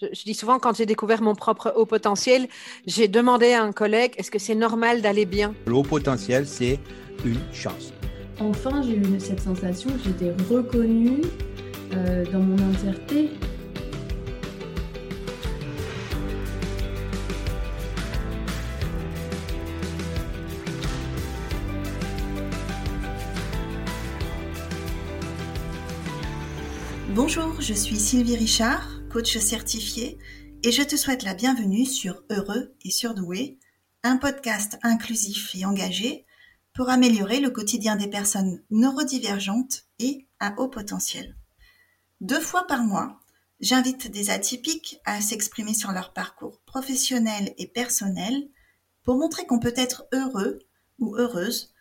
Je, dis souvent, quand j'ai découvert mon propre haut potentiel, j'ai demandé à un collègue, est-ce que c'est normal d'aller bien? Le haut potentiel, c'est une chance. Enfin, j'ai eu cette sensation que j'étais reconnue euh, dans mon entièreté. Bonjour, je suis Sylvie Richard, coach certifié, et je te souhaite la bienvenue sur Heureux et Surdoué, un podcast inclusif et engagé pour améliorer le quotidien des personnes neurodivergentes et à haut potentiel. Deux fois par mois, j'invite des atypiques à s'exprimer sur leur parcours professionnel et personnel pour montrer qu'on peut être heureux ou heureuse,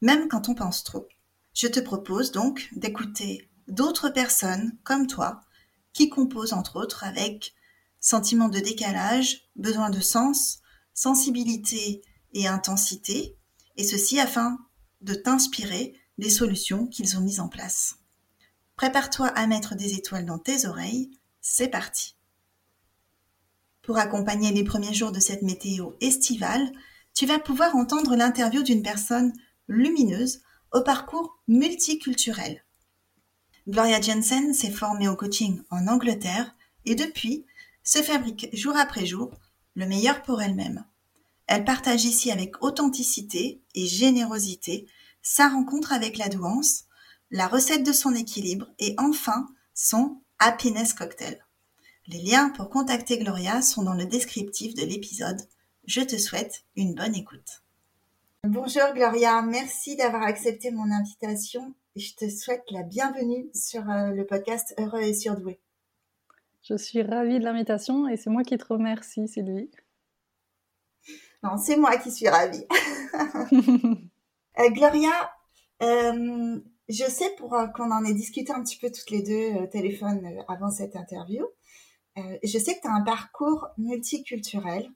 même quand on pense trop. Je te propose donc d'écouter d'autres personnes comme toi qui composent entre autres avec sentiment de décalage, besoin de sens, sensibilité et intensité, et ceci afin de t'inspirer des solutions qu'ils ont mises en place. Prépare-toi à mettre des étoiles dans tes oreilles, c'est parti. Pour accompagner les premiers jours de cette météo estivale, tu vas pouvoir entendre l'interview d'une personne lumineuse au parcours multiculturel. Gloria Jensen s'est formée au coaching en Angleterre et depuis se fabrique jour après jour le meilleur pour elle-même. Elle partage ici avec authenticité et générosité sa rencontre avec la douance, la recette de son équilibre et enfin son happiness cocktail. Les liens pour contacter Gloria sont dans le descriptif de l'épisode. Je te souhaite une bonne écoute. Bonjour Gloria, merci d'avoir accepté mon invitation et je te souhaite la bienvenue sur euh, le podcast Heureux et Surdoué. Je suis ravie de l'invitation et c'est moi qui te remercie Sylvie. Non, c'est moi qui suis ravie. Euh, Gloria, euh, je sais pour qu'on en ait discuté un petit peu toutes les deux au téléphone avant cette interview, je sais que tu as un parcours multiculturel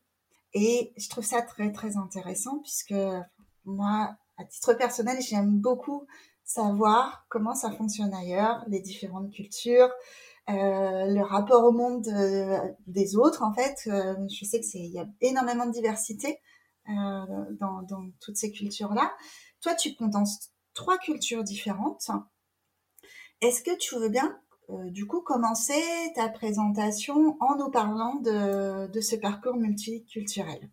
et je trouve ça très très intéressant puisque moi, à titre personnel, j'aime beaucoup savoir comment ça fonctionne ailleurs, les différentes cultures, euh, le rapport au monde euh, des autres. En fait, euh, je sais que c'est il y a énormément de diversité dans, dans, toutes ces cultures-là. Toi, tu condenses trois cultures différentes. Est-ce que tu veux bien, du coup, commencer ta présentation en nous parlant de ce parcours multiculturel?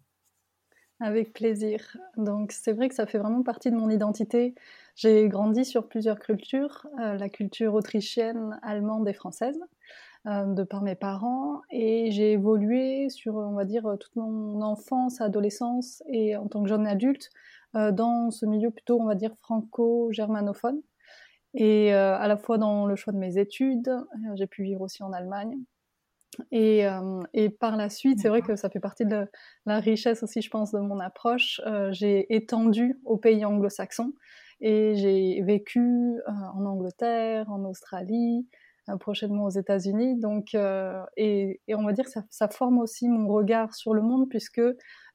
Avec plaisir. Donc c'est vrai que ça fait vraiment partie de mon identité. J'ai grandi sur plusieurs cultures, euh, la culture autrichienne, allemande et française, euh, de par mes parents, et j'ai évolué sur, on va dire, toute mon enfance, adolescence et en tant que jeune adulte euh, dans ce milieu plutôt, on va dire, franco-germanophone. Et à la fois dans le choix de mes études, j'ai pu vivre aussi en Allemagne, et, euh, et, par la suite, c'est vrai que ça fait partie de la richesse aussi, je pense, de mon approche. Euh, j'ai étendu aux pays anglo-saxons et j'ai vécu euh, en Angleterre, en Australie, prochainement aux États-Unis. Donc, et, et, on va dire que ça, ça, forme aussi mon regard sur le monde, puisque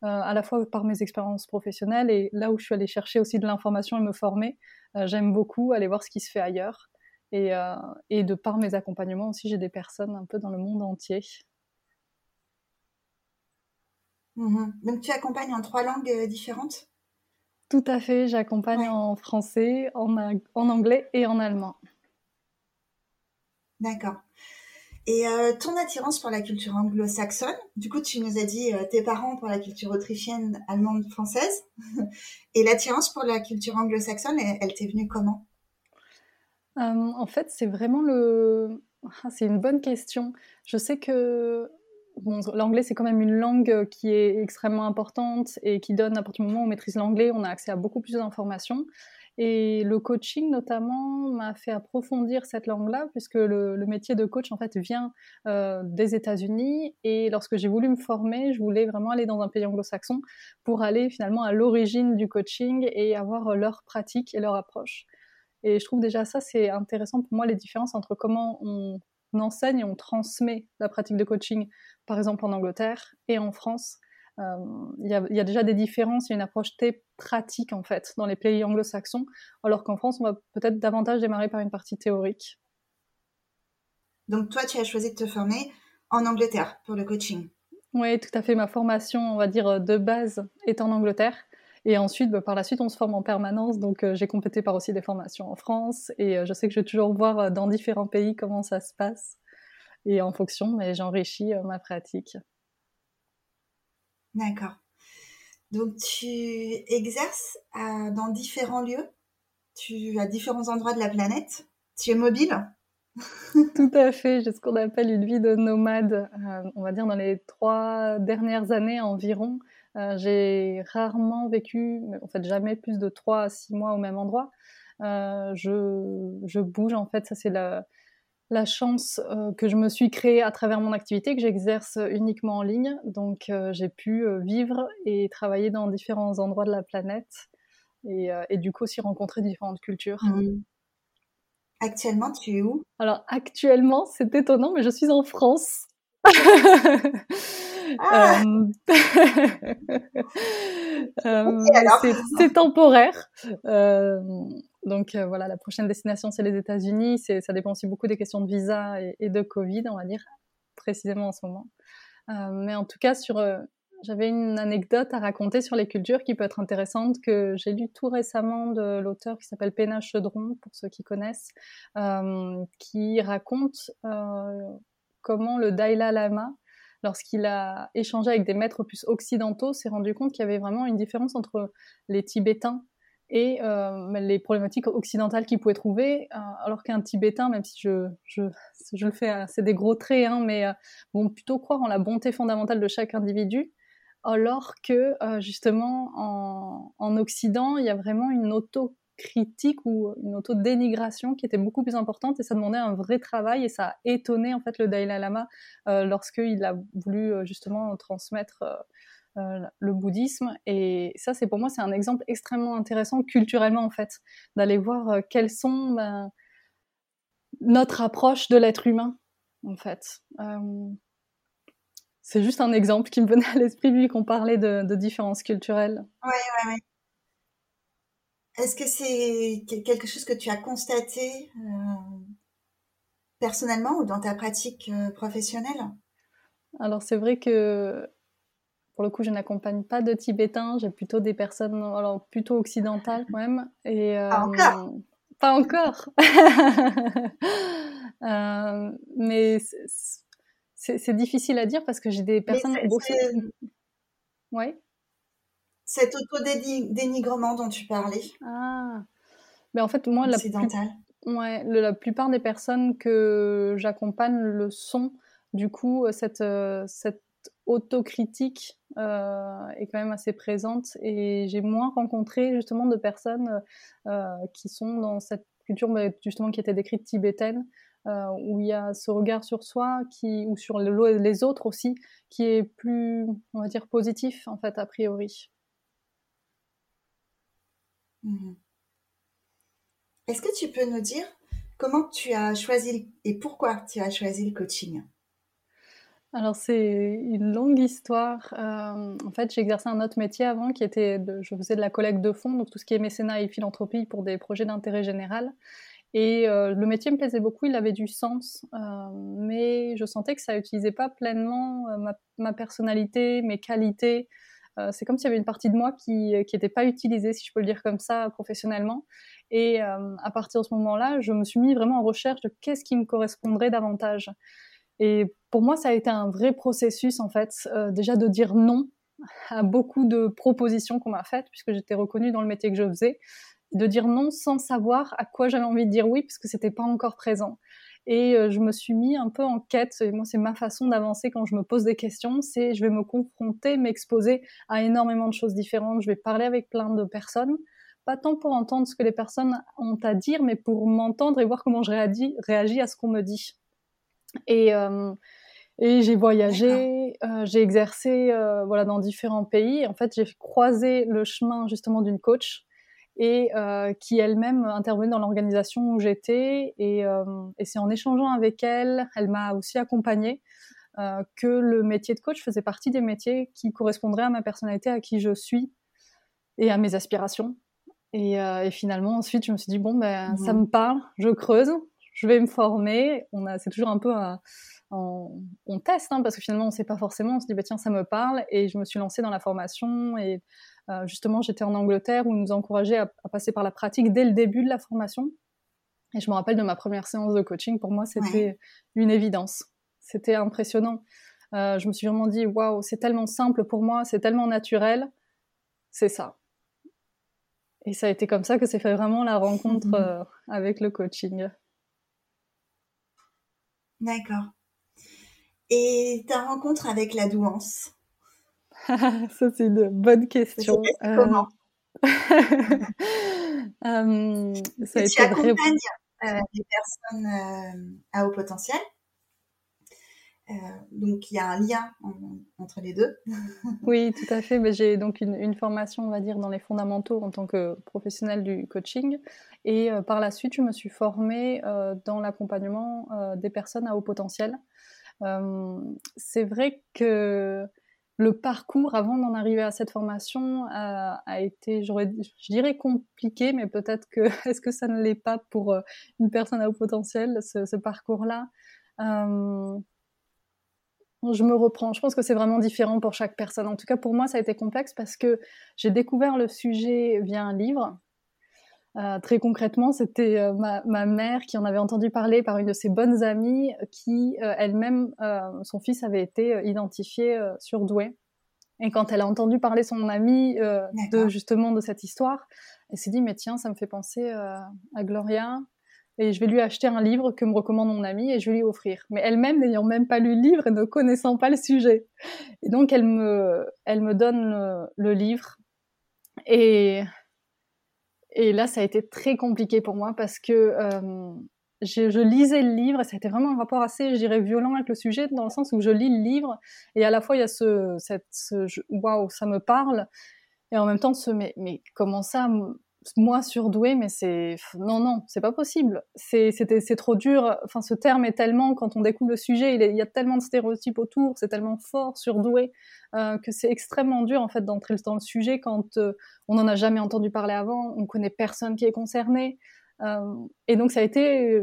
à la fois par mes expériences professionnelles et là où je suis allée chercher aussi de l'information et me former, j'aime beaucoup aller voir ce qui se fait ailleurs. Et, euh, et de par mes accompagnements aussi, j'ai des personnes un peu dans le monde entier. Mmh Donc tu accompagnes en trois langues euh, différentes? Tout à fait, j'accompagne en français, en, en, anglais et en allemand. D'accord. Et euh, ton attirance pour la culture anglo-saxonne, du coup tu nous as dit tes parents pour la culture autrichienne, allemande, française, et l'attirance pour la culture anglo-saxonne, elle t'est venue comment? Euh, en fait, c'est vraiment le. C'est une bonne question. Je sais que l'anglais, c'est quand même une langue qui est extrêmement importante et qui donne, à partir du moment où on maîtrise l'anglais, on a accès à beaucoup plus d'informations. Et le coaching, notamment, m'a fait approfondir cette langue-là, puisque le, métier de coach, en fait, vient euh, des États-Unis. Et lorsque j'ai voulu me former, je voulais vraiment aller dans un pays anglo-saxon pour aller finalement à l'origine du coaching et avoir leur pratique et leur approche. Et je trouve déjà ça, c'est intéressant pour moi, les différences entre comment on enseigne et on transmet la pratique de coaching, par exemple en Angleterre et en France. Euh, il y, a déjà des différences, il y a une approche très pratique en fait dans les pays anglo-saxons, alors qu'en France, on va peut-être davantage démarrer par une partie théorique. Donc toi, tu as choisi de te former en Angleterre pour le coaching? Oui, tout à fait. Ma formation, on va dire, de base est en Angleterre. Et ensuite, bah, par la suite, on se forme en permanence. Donc, j'ai complété par aussi des formations en France. Et je sais que je vais toujours voir dans différents pays comment ça se passe. Et en fonction, mais j'enrichis ma pratique. D'accord. Donc, tu exerces dans différents lieux, tu à différents endroits de la planète? Tu es mobile? Tout à fait. J'ai ce qu'on appelle une vie de nomade. Euh, on va dire dans les trois dernières années environ, euh, j'ai rarement vécu, en fait jamais plus de trois à six mois au même endroit. Euh, je, je, bouge en fait. Ça c'est la, la chance euh, que je me suis créée à travers mon activité, que j'exerce uniquement en ligne. Donc j'ai pu vivre et travailler dans différents endroits de la planète et, du coup aussi rencontrer différentes cultures. Mmh. Actuellement, tu es où? Alors actuellement, c'est étonnant, mais je suis en France. Ah c'est temporaire. Donc voilà, la prochaine destination, c'est les États-Unis. Ça dépend aussi beaucoup des questions de visa et, de Covid, on va dire, précisément en ce moment. Mais en tout cas, sur, j'avais une anecdote à raconter sur les cultures qui peut être intéressante, que j'ai lu tout récemment de l'auteur qui s'appelle Pena Chedron, pour ceux qui connaissent, qui raconte comment le Dalai Lama, lorsqu'il a échangé avec des maîtres plus occidentaux, s'est rendu compte qu'il y avait vraiment une différence entre les Tibétains et euh, les problématiques occidentales qu'il pouvait trouver, euh, alors qu'un Tibétain, même si je, le fais, c'est des gros traits, hein, mais euh, vont plutôt croire en la bonté fondamentale de chaque individu, alors que justement en, en, Occident, il y a vraiment une autocritique ou une autodénigration qui était beaucoup plus importante et ça demandait un vrai travail et ça a étonné en fait le Dalai Lama lorsqu'il a voulu justement transmettre euh, le bouddhisme. Et ça, c'est pour moi, c'est un exemple extrêmement intéressant culturellement, en fait, d'aller voir euh, quelles sont ben, notre approche de l'être humain, en fait. Euh, c'est juste un exemple qui me venait à l'esprit vu qu'on parlait de, différences culturelles. Oui, oui, oui. Est-ce que c'est quelque chose que tu as constaté personnellement ou dans ta pratique professionnelle? Alors c'est vrai que pour le coup, je n'accompagne pas de Tibétains, j'ai plutôt des personnes alors, plutôt occidentales quand même. Et, pas encore? euh, Pas encore. Euh, Mais c'est difficile à dire parce que j'ai des personnes... Oui Cet auto-dénigrement dont tu parlais. Ah mais en fait, moi, la, ouais, la plupart des personnes que j'accompagne le sont. Du coup, cette, euh, cette autocritique euh, est quand même assez présente et j'ai moins rencontré justement de personnes euh, qui sont dans cette culture justement qui était décrite tibétaine euh, où il y a ce regard sur soi qui ou sur les autres aussi qui est plus on va dire positif en fait a priori. Mmh Est-ce que tu peux nous dire comment tu as choisi et pourquoi tu as choisi le coaching? Alors c'est une longue histoire. Euh, en fait, exercé un autre métier avant qui était, je faisais de la collecte de fonds, donc tout ce qui est mécénat et philanthropie pour des projets d'intérêt général. Et euh, le métier me plaisait beaucoup, il avait du sens, euh, mais je sentais que ça n'utilisait pas pleinement ma, personnalité, mes qualités. C'est comme s'il y avait une partie de moi qui n'était pas utilisée, si je peux le dire comme ça, professionnellement. Et à partir de ce moment-là, je me suis mis vraiment en recherche de qu'est-ce qui me correspondrait davantage. Et pour moi, ça a été un vrai processus, en fait, euh, déjà de dire non à beaucoup de propositions qu'on m'a faites, puisque j'étais reconnue dans le métier que je faisais, de dire non sans savoir à quoi j'avais envie de dire oui, puisque c'était pas encore présent. Et euh, je me suis mis un peu en quête, et moi c'est ma façon d'avancer quand je me pose des questions, c'est je vais me confronter, m'exposer à énormément de choses différentes, je vais parler avec plein de personnes, pas tant pour entendre ce que les personnes ont à dire, mais pour m'entendre et voir comment je réagis, réagis à ce qu'on me dit. Et, euh, et j'ai voyagé, euh, j'ai exercé euh, voilà, dans différents pays. En fait, j'ai croisé le chemin justement d'une coach et qui elle-même intervenait dans l'organisation où j'étais. Et, et c'est en échangeant avec elle, elle m'a aussi accompagnée, que le métier de coach faisait partie des métiers qui correspondraient à ma personnalité, à qui je suis et à mes aspirations. Et, et finalement, ensuite, je me suis dit, bon, ben, ça mmh me parle, je creuse, je vais me former. On a, c'est toujours un peu un, on teste, hein, parce que finalement, on ne sait pas forcément. On se dit, bah, tiens, ça me parle. Et je me suis lancée dans la formation. Et euh, justement, j'étais en Angleterre où ils nous encourageaient à, passer par la pratique dès le début de la formation. Et je me rappelle de ma première séance de coaching. Pour moi, c'était une évidence. C'était impressionnant. Euh, je me suis vraiment dit, waouh, c'est tellement simple pour moi, c'est tellement naturel. C'est ça. Et ça a été comme ça que s'est fait vraiment la rencontre mhm. euh, avec le coaching. D'accord. Et ta rencontre avec la douance? Ça, c'est une bonne question. Euh, comment euh, ça a Tu accompagnes des personnes à haut potentiel euh, donc il y a un lien entre les deux. oui, tout à fait. Mais j'ai donc une, formation, on va dire, dans les fondamentaux en tant que professionnelle du coaching. Et euh, par la suite, je me suis formée euh, dans l'accompagnement des personnes à haut potentiel. c'est vrai que le parcours avant d'en arriver à cette formation a, été, je dirais compliqué, mais peut-être que est-ce que ça ne l'est pas pour une personne à haut potentiel, ce, parcours-là? Je me reprends. Je pense que c'est vraiment différent pour chaque personne. En tout cas, pour moi, ça a été complexe parce que j'ai découvert le sujet via un livre. Euh, très concrètement, c'était euh, ma, mère qui en avait entendu parler par une de ses bonnes amies qui, euh, elle-même, son fils avait été identifié surdoué. Et quand elle a entendu parler son amie de justement de cette histoire, elle s'est dit mais tiens, ça me fait penser à Gloria et je vais lui acheter un livre que me recommande mon ami et je vais lui offrir. Mais elle-même n'ayant même pas lu le livre et ne connaissant pas le sujet. Et donc elle me, elle me donne le, livre et, et là ça a été très compliqué pour moi parce que euh, je, lisais le livre et ça a été vraiment un rapport assez, je dirais, violent avec le sujet dans le sens où je lis le livre et à la fois il y a ce, cette, waouh, ça me parle et en même temps ce, mais, mais comment ça moi surdoué, mais c'est non non, c'est pas possible. C'est trop dur. Enfin, ce terme est tellement quand on découvre le sujet, il, y a tellement de stéréotypes autour, c'est tellement fort surdoué euh, que c'est extrêmement dur en fait d'entrer dans le sujet quand euh, on n'en a jamais entendu parler avant, on connaît personne qui est concerné. Euh, et donc ça a été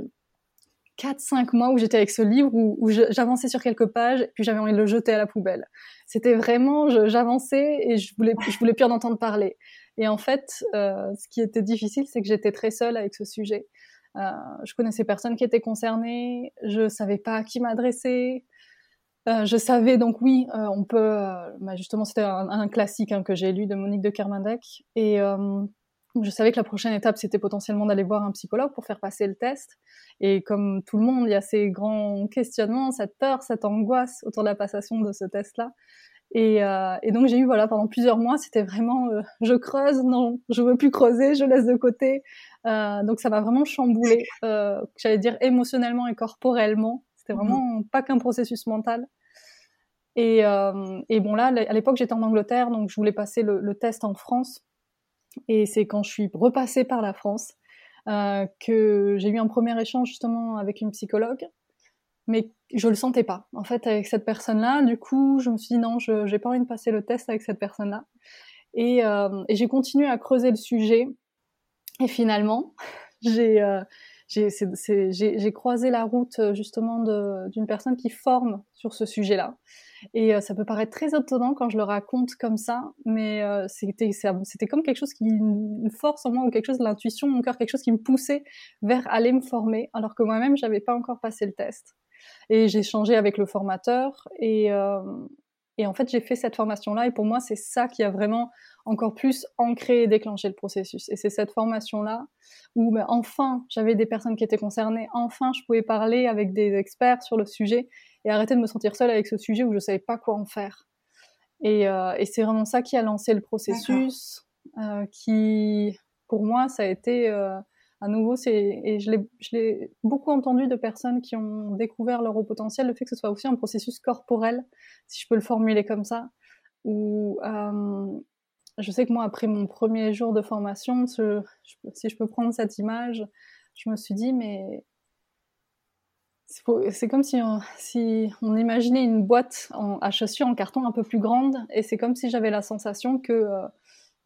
4-5 mois où j'étais avec ce livre, où, j'avançais sur quelques pages, puis j'avais envie de le jeter à la poubelle. C'était vraiment, j'avançais et je voulais, je voulais plus en entendre parler. Et en fait, euh, ce qui était difficile, c'est que j'étais très seule avec ce sujet. Euh, je connaissais personne qui était concerné, je savais pas à qui m'adresser. Euh, je savais donc oui, euh, on peut. Bah justement, c'était un, classique hein, que j'ai lu de Monique de Kermandec, et je savais que la prochaine étape c'était potentiellement d'aller voir un psychologue pour faire passer le test. Et comme tout le monde, il y a ces grands questionnements, cette peur, cette angoisse autour de la passation de ce test-là. Et, euh, et, donc j'ai eu voilà pendant plusieurs mois, c'était vraiment euh, je creuse, non, je veux plus creuser, je laisse de côté. Euh, donc ça m'a vraiment chamboulé, j'allais dire émotionnellement et corporellement. C'était vraiment pas qu'un processus mental. Et, et, bon là, à l'époque j'étais en Angleterre, donc je voulais passer le, le test en France. Et c'est quand je suis repassée par la France euh, que j'ai eu un premier échange justement avec une psychologue mais je le sentais pas. En fait, avec cette personne-là, du coup, je me suis dit non, je j'ai pas envie de passer le test avec cette personne-là. Et, euh, j'ai continué à creuser le sujet. Et finalement, j'ai euh, j'ai croisé la route justement d'une personne qui forme sur ce sujet-là. Et euh, ça peut paraître très étonnant quand je le raconte comme ça, mais euh, c'était comme quelque chose qui une force en moi ou quelque chose de l'intuition, mon cœur, quelque chose qui me poussait vers aller me former, alors que moi-même j'avais pas encore passé le test. Et j'ai changé avec le formateur et, euh, et en fait, j'ai fait cette formation-là et pour moi, c'est ça qui a vraiment encore plus ancré et déclenché le processus. Et c'est cette formation-là où ben, enfin, j'avais des personnes qui étaient concernées, enfin, je pouvais parler avec des experts sur le sujet et arrêter de me sentir seule avec ce sujet où je savais pas quoi en faire. Et, euh, et c'est vraiment ça qui a lancé le processus, euh, qui, pour moi, ça a été euh, à nouveau, c'est et je l'ai beaucoup entendu de personnes qui ont découvert leur haut potentiel, le fait que ce soit aussi un processus corporel, si je peux le formuler comme ça, où je sais que moi, après mon premier jour de formation, si je peux prendre cette image, je me suis dit, mais c'est comme si on, imaginait une boîte à chaussures en carton un peu plus grande, et c'est comme si j'avais la sensation que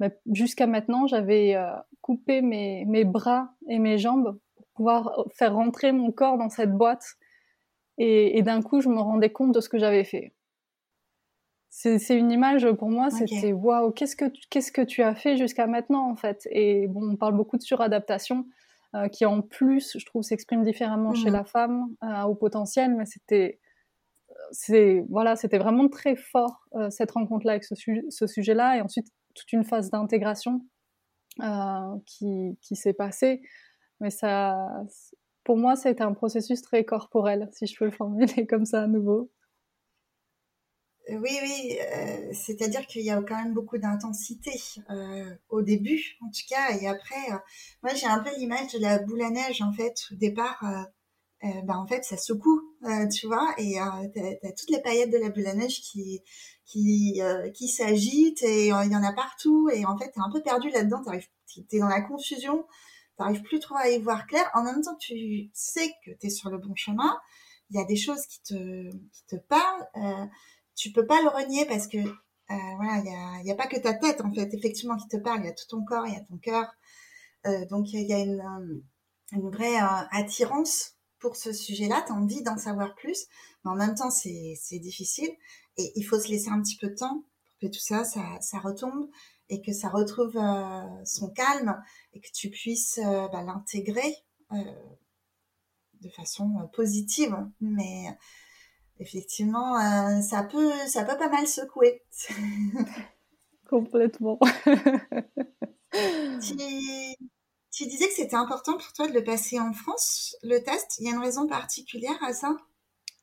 euh, jusqu'à maintenant, j'avais euh, coupé mes, bras et mes jambes pour pouvoir faire rentrer mon corps dans cette boîte. et, d'un coup, je me rendais compte de ce que j'avais fait. C'est une image pour moi, c'était waouh, qu'est-ce que qu'est-ce que tu as fait jusqu'à maintenant en fait? Et bon, on parle beaucoup de suradaptation, euh, qui en plus, je trouve, s'exprime différemment chez mmh la femme euh, au potentiel, mais c'était c'est voilà, c'était vraiment très fort euh, cette rencontre-là avec ce, ce sujet-là, et ensuite toute une phase d'intégration qui, qui s'est passée. Mais ça, pour moi, ça a été un processus très corporel, si je peux le formuler comme ça à nouveau. Oui, oui, euh, c'est-à-dire qu'il y a quand même beaucoup d'intensité euh, au début, en tout cas, et après, euh, moi j'ai un peu l'image de la boule à neige, en fait, au départ, bah, en fait, ça secoue, tu vois, et t'as as toutes les paillettes de la boule à neige qui qui qui s'agitent et il y en a partout, et en fait, t'es un peu perdu là-dedans, t'es dans la confusion, t'arrives plus trop à y voir clair. En même temps, tu sais que tu es sur le bon chemin. Il y a des choses qui te, qui te parlent. Euh, tu peux pas le renier parce que euh, voilà, il y a, y a pas que ta tête en fait, effectivement, qui te parle. Il y a tout ton corps, il y a ton cœur. Euh, donc il y a une, une vraie euh, attirance pour ce sujet-là. Tu as envie d'en savoir plus, mais en même temps, c'est difficile et il faut se laisser un petit peu de temps pour que tout ça, ça, retombe et que ça retrouve euh, son calme et que tu puisses euh, bah, l'intégrer euh, de façon positive. Mais effectivement, ça peut, ça peut pas mal secouer. Complètement. tu, tu disais que c'était important pour toi de le passer en France, le test. Il y a une raison particulière à ça?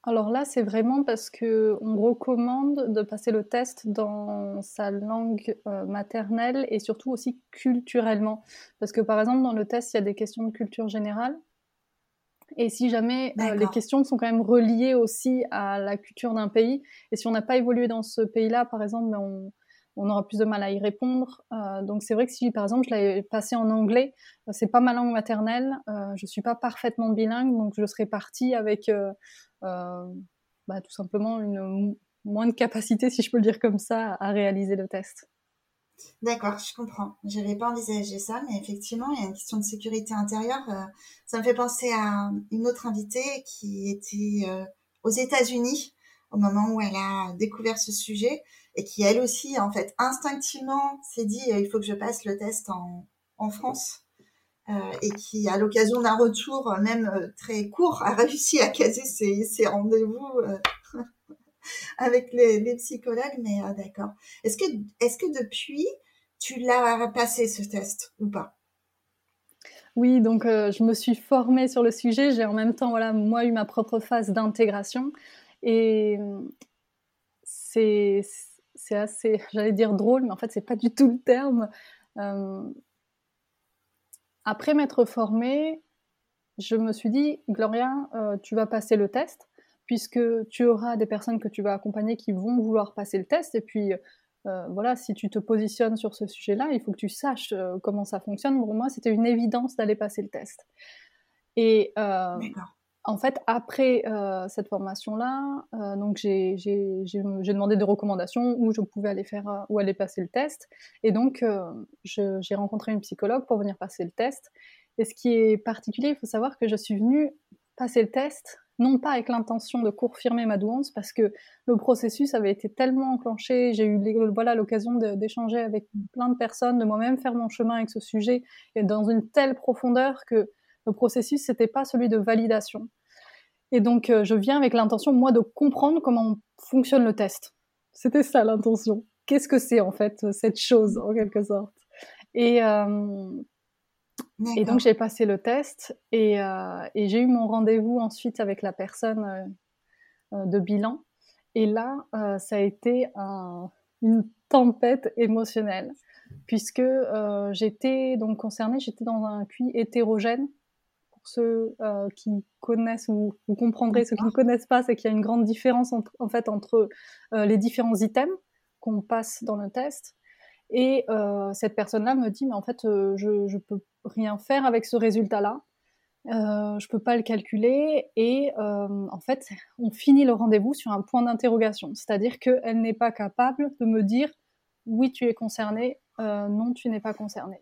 Alors là, c'est vraiment parce que on recommande de passer le test dans sa langue euh, maternelle et surtout aussi culturellement. Parce que par exemple, dans le test, il y a des questions de culture générale. Et si jamais euh, les questions sont quand même reliées aussi à la culture d'un pays, et si on n'a pas évolué dans ce pays-là, par exemple, ben, on, on aura plus de mal à y répondre. Euh, donc c'est vrai que si par exemple je l'avais passé en anglais, c'est pas ma langue maternelle, euh, je suis pas parfaitement bilingue, donc je serais partie avec euh, bah, tout simplement une moins de capacité, si je peux le dire comme ça, à réaliser le test. D'accord, je comprends. Je n'avais pas envisagé ça, mais effectivement, il y a une question de sécurité intérieure. Euh, ça me fait penser à une autre invitée qui était euh, aux États-Unis au moment où elle a découvert ce sujet et qui, elle aussi, en fait, instinctivement s'est dit il faut que je passe le test en, France. Euh, et qui, à l'occasion d'un retour, euh, même euh, très court, a réussi à caser ses rendez-vous avec les, les, psychologues. Mais d'accord. Est-ce que, est-ce que depuis, tu l'as passé ce test ou pas? Oui, donc je me suis formée sur le sujet. J'ai en même temps, voilà, moi, eu ma propre phase d'intégration. Et c'est, assez, j'allais dire drôle, mais en fait, c'est pas du tout le terme. Euh, après m'être formée, je me suis dit, Gloria, euh, tu vas passer le test, puisque tu auras des personnes que tu vas accompagner qui vont vouloir passer le test. Et puis, euh, voilà, si tu te positionnes sur ce sujet-là, il faut que tu saches euh, comment ça fonctionne. Pour moi, c'était une évidence d'aller passer le test. Et en fait, après cette formation-là, donc j'ai demandé des recommandations où je pouvais aller faire, où aller passer le test. Et donc, j'ai rencontré une psychologue pour venir passer le test. Et ce qui est particulier, il faut savoir que je suis venue passer le test, non pas avec l'intention de confirmer ma douance, parce que le processus avait été tellement enclenché, j'ai eu voilà l'occasion d'échanger avec plein de personnes, de moi-même faire mon chemin avec ce sujet, et dans une telle profondeur que le processus, c'était pas celui de validation. Et donc, euh, je viens avec l'intention, moi, de comprendre comment fonctionne le test. C'était ça l'intention. Qu'est-ce que c'est, en fait, cette chose, en quelque sorte? Et, euh, et donc, j'ai passé le test et, euh, et j'ai eu mon rendez-vous ensuite avec la personne de bilan. Et là, ça a été une tempête émotionnelle puisque j'étais donc concernée, j'étais dans un QI hétérogène ceux euh, qui connaissent ou vous comprendrez ceux qui ne connaissent pas, c'est qu'il y a une grande différence entre, en fait entre euh, les différents items qu'on passe dans le test. Et euh, cette personne-là me dit, mais en fait, je ne peux rien faire avec ce résultat-là. Euh, je peux pas le calculer et en fait on finit le rendez-vous sur un point d'interrogation, c'est-à-dire qu'elle n'est pas capable de me dire oui tu es concerné, non tu n'es pas concerné.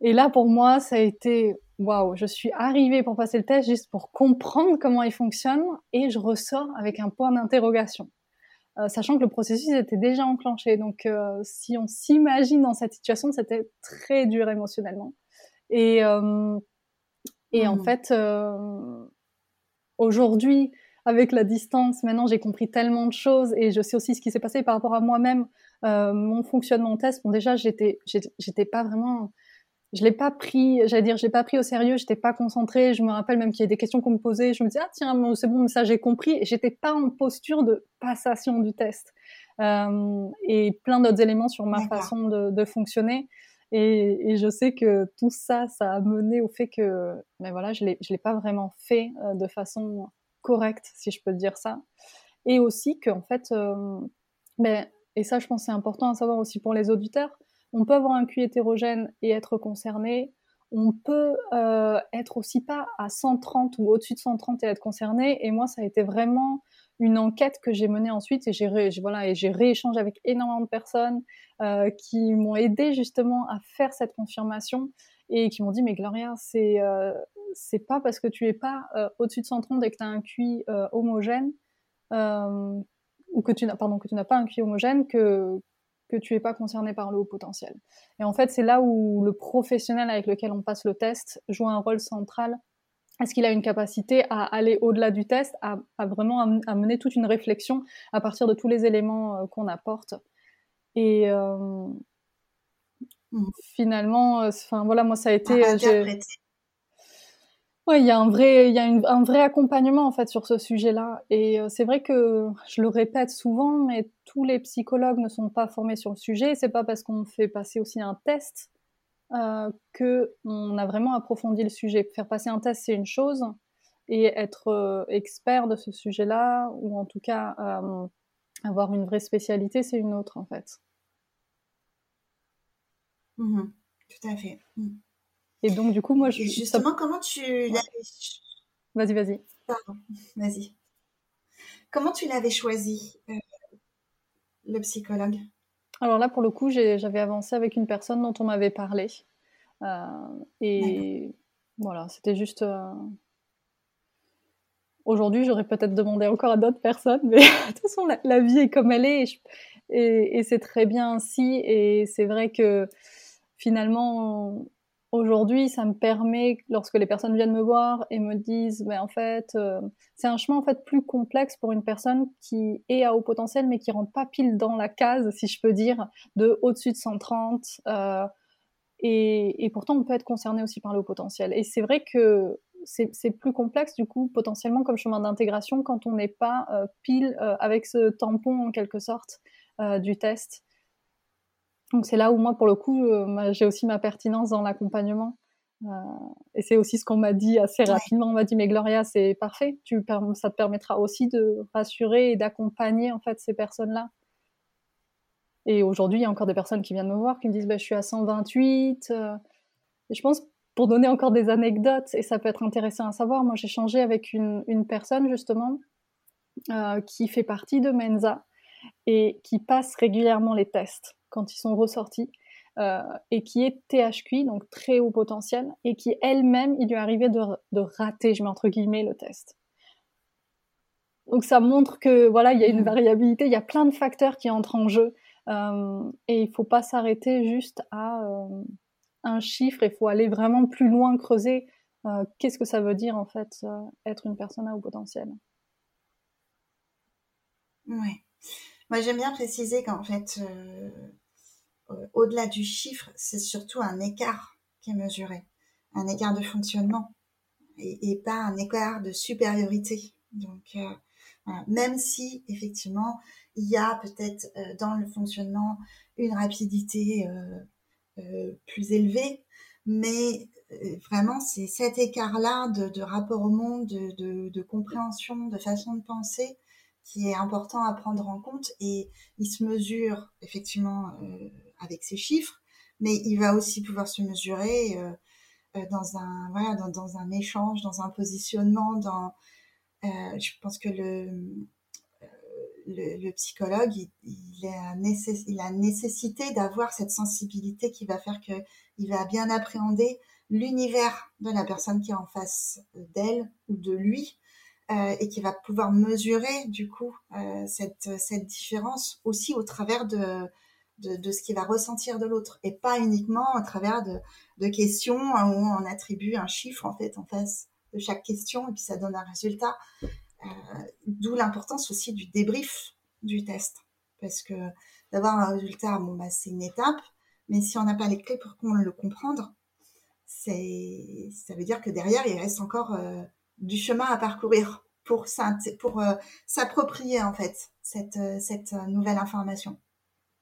Et là, pour moi, ça a été waouh, je suis arrivée pour passer le test juste pour comprendre comment il fonctionne et je ressors avec un point d'interrogation. Euh, sachant que le processus était déjà enclenché. Donc, euh, si on s'imagine dans cette situation, c'était très dur émotionnellement. Et, euh, et en mmh. fait, aujourd'hui, avec la distance, maintenant j'ai compris tellement de choses et je sais aussi ce qui s'est passé par rapport à moi-même, mon fonctionnement test. Bon, déjà, j'étais, j'étais pas vraiment je l'ai pas pris, j'allais dire, je l'ai pas pris au sérieux, j'étais pas concentrée. Je me rappelle même qu'il y a des questions qu'on me posait, je me disais ah tiens c'est bon, ça j'ai compris. Et j'étais pas en posture de passation du test euh, et plein d'autres éléments sur ma façon de, de fonctionner. Et, et, je sais que tout ça, ça a mené au fait que, mais voilà, je l'ai, je l'ai pas vraiment fait euh, de façon correcte, si je peux dire ça. Et aussi que en fait, euh, mais et ça, je pense c'est important à savoir aussi pour les auditeurs on peut avoir un QI hétérogène et être concerné. On peut euh, être aussi pas à 130 ou au-dessus de 130 et être concerné. Et moi, ça a été vraiment une enquête que j'ai menée ensuite et j'ai voilà et j'ai rééchangé avec énormément de personnes euh, qui m'ont aidé justement à faire cette confirmation et qui m'ont dit mais Gloria c'est euh, pas parce que tu es pas au-dessus de 130 et que tu as un QI homogène ou que tu n'as que tu n'as pas un QI homogène que que tu es pas concerné par le haut potentiel. Et en fait, c'est là où le professionnel avec lequel on passe le test joue un rôle central. Est-ce qu'il a une capacité à aller au-delà du test, à, vraiment à, mener toute une réflexion à partir de tous les éléments euh, qu'on apporte? Et euh, mmh. finalement, euh, enfin voilà, moi ça a été il y a un vrai, y a un vrai accompagnement en fait sur ce sujet-là. Et euh, c'est vrai que je le répète souvent, mais tous les psychologues ne sont pas formés sur le sujet. C'est pas parce qu'on fait passer aussi un test euh, que on a vraiment approfondi le sujet. Faire passer un test, c'est une chose, et être euh, expert de ce sujet-là, ou en tout cas euh, avoir une vraie spécialité, c'est une autre en fait. Mmh tout à fait. Mmh. Et donc, du coup, moi, je. justement, comment tu l'avais. Vas-y, vas-y. Pardon, vas-y. Comment tu l'avais choisi, euh, le psychologue? Alors là, pour le coup, j'avais avancé avec une personne dont on m'avait parlé. Euh, et voilà, c'était juste. Euh, aujourd'hui, j'aurais peut-être demandé encore à d'autres personnes, mais de toute façon, la, vie est comme elle est, et, et c'est très bien ainsi. Et c'est vrai que finalement, Aujourd'hui, ça me permet, lorsque les personnes viennent me voir et me disent, mais en fait, euh, c'est un chemin en fait plus complexe pour une personne qui est à haut potentiel, mais qui rentre pas pile dans la case, si je peux dire, de au-dessus de 130. Euh, et, pourtant, on peut être concerné aussi par le haut potentiel. Et c'est vrai que c'est plus complexe, du coup, potentiellement comme chemin d'intégration, quand on n'est pas euh, pile avec ce tampon, en quelque sorte, du test. Donc c'est là où moi, pour le coup, euh, j'ai aussi ma pertinence dans l'accompagnement. Euh, et c'est aussi ce qu'on m'a dit assez rapidement. On m'a dit, mais Gloria, c'est parfait. Tu, ça te permettra aussi de rassurer et d'accompagner en fait ces personnes-là. Et aujourd'hui, il y a encore des personnes qui viennent me voir, qui me disent, bah, je suis à 128. Euh. Et je pense, pour donner encore des anecdotes, et ça peut être intéressant à savoir, moi j'ai changé avec une, une personne justement qui fait partie de Mensa et qui passe régulièrement les tests quand ils sont ressortis, euh, et qui est THQ, donc très haut potentiel, et qui elle-même, il lui est arrivé de, de, rater, je mets entre guillemets, le test. Donc ça montre que voilà, il y a une mmh. variabilité, il y a plein de facteurs qui entrent en jeu, euh, et il faut pas s'arrêter juste à euh, un chiffre, il faut aller vraiment plus loin, creuser. Qu'est-ce que ça veut dire en fait être une personne à haut potentiel Ouais. Moi, j'aime bien préciser qu'en fait, euh, au-delà du chiffre, c'est surtout un écart qui est mesuré, un écart de fonctionnement et, pas un écart de supériorité. Donc, euh, même si effectivement il y a peut-être dans le fonctionnement une rapidité plus élevée, mais vraiment c'est cet écart-là de, rapport au monde, de, compréhension, de façon de penser qui est important à prendre en compte et il se mesure effectivement euh, avec ces chiffres, mais il va aussi pouvoir se mesurer euh, euh, dans un voilà dans, un échange, dans un positionnement, dans je pense que le le, psychologue il, a, il a nécessité d'avoir cette sensibilité qui va faire que il va bien appréhender l'univers de la personne qui est en face d'elle ou de lui euh, et qui va pouvoir mesurer du coup euh, cette, cette différence aussi au travers de, de, ce qu'il va ressentir de l'autre et pas uniquement à travers de, questions où on attribue un chiffre en fait en face de chaque question et puis ça donne un résultat. Euh, D'où l'importance aussi du débrief du test parce que d'avoir un résultat, bon bah c'est une étape, mais si on n'a pas les clés pour le comprendre, c'est ça veut dire que derrière il reste encore euh, du chemin à parcourir pour euh, s'approprier en fait cette cette nouvelle information.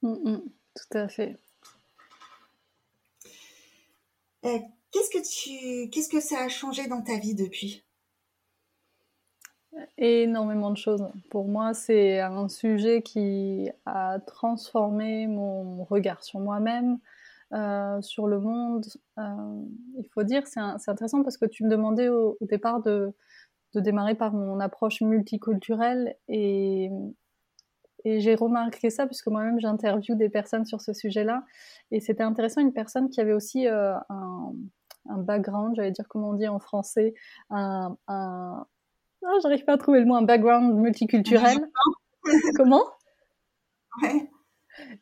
Mmh, mmh. tout à fait. qu'est-ce que tu qu'est-ce que ça a changé dans ta vie depuis? Énormément de choses. Pour moi, c'est un sujet qui a transformé mon regard sur moi-même, euh, sur le monde. Euh, il faut dire, c'est intéressant parce que tu me demandais au, départ de, de, démarrer par mon approche multiculturelle et, et j'ai remarqué ça puisque moi-même j'interviewe des personnes sur ce sujet-là et c'était intéressant une personne qui avait aussi euh, un, un, background, j'allais dire comment on dit en français, un, un ah, j'arrive pas à trouver le mot, un background multiculturel. comment? Ouais.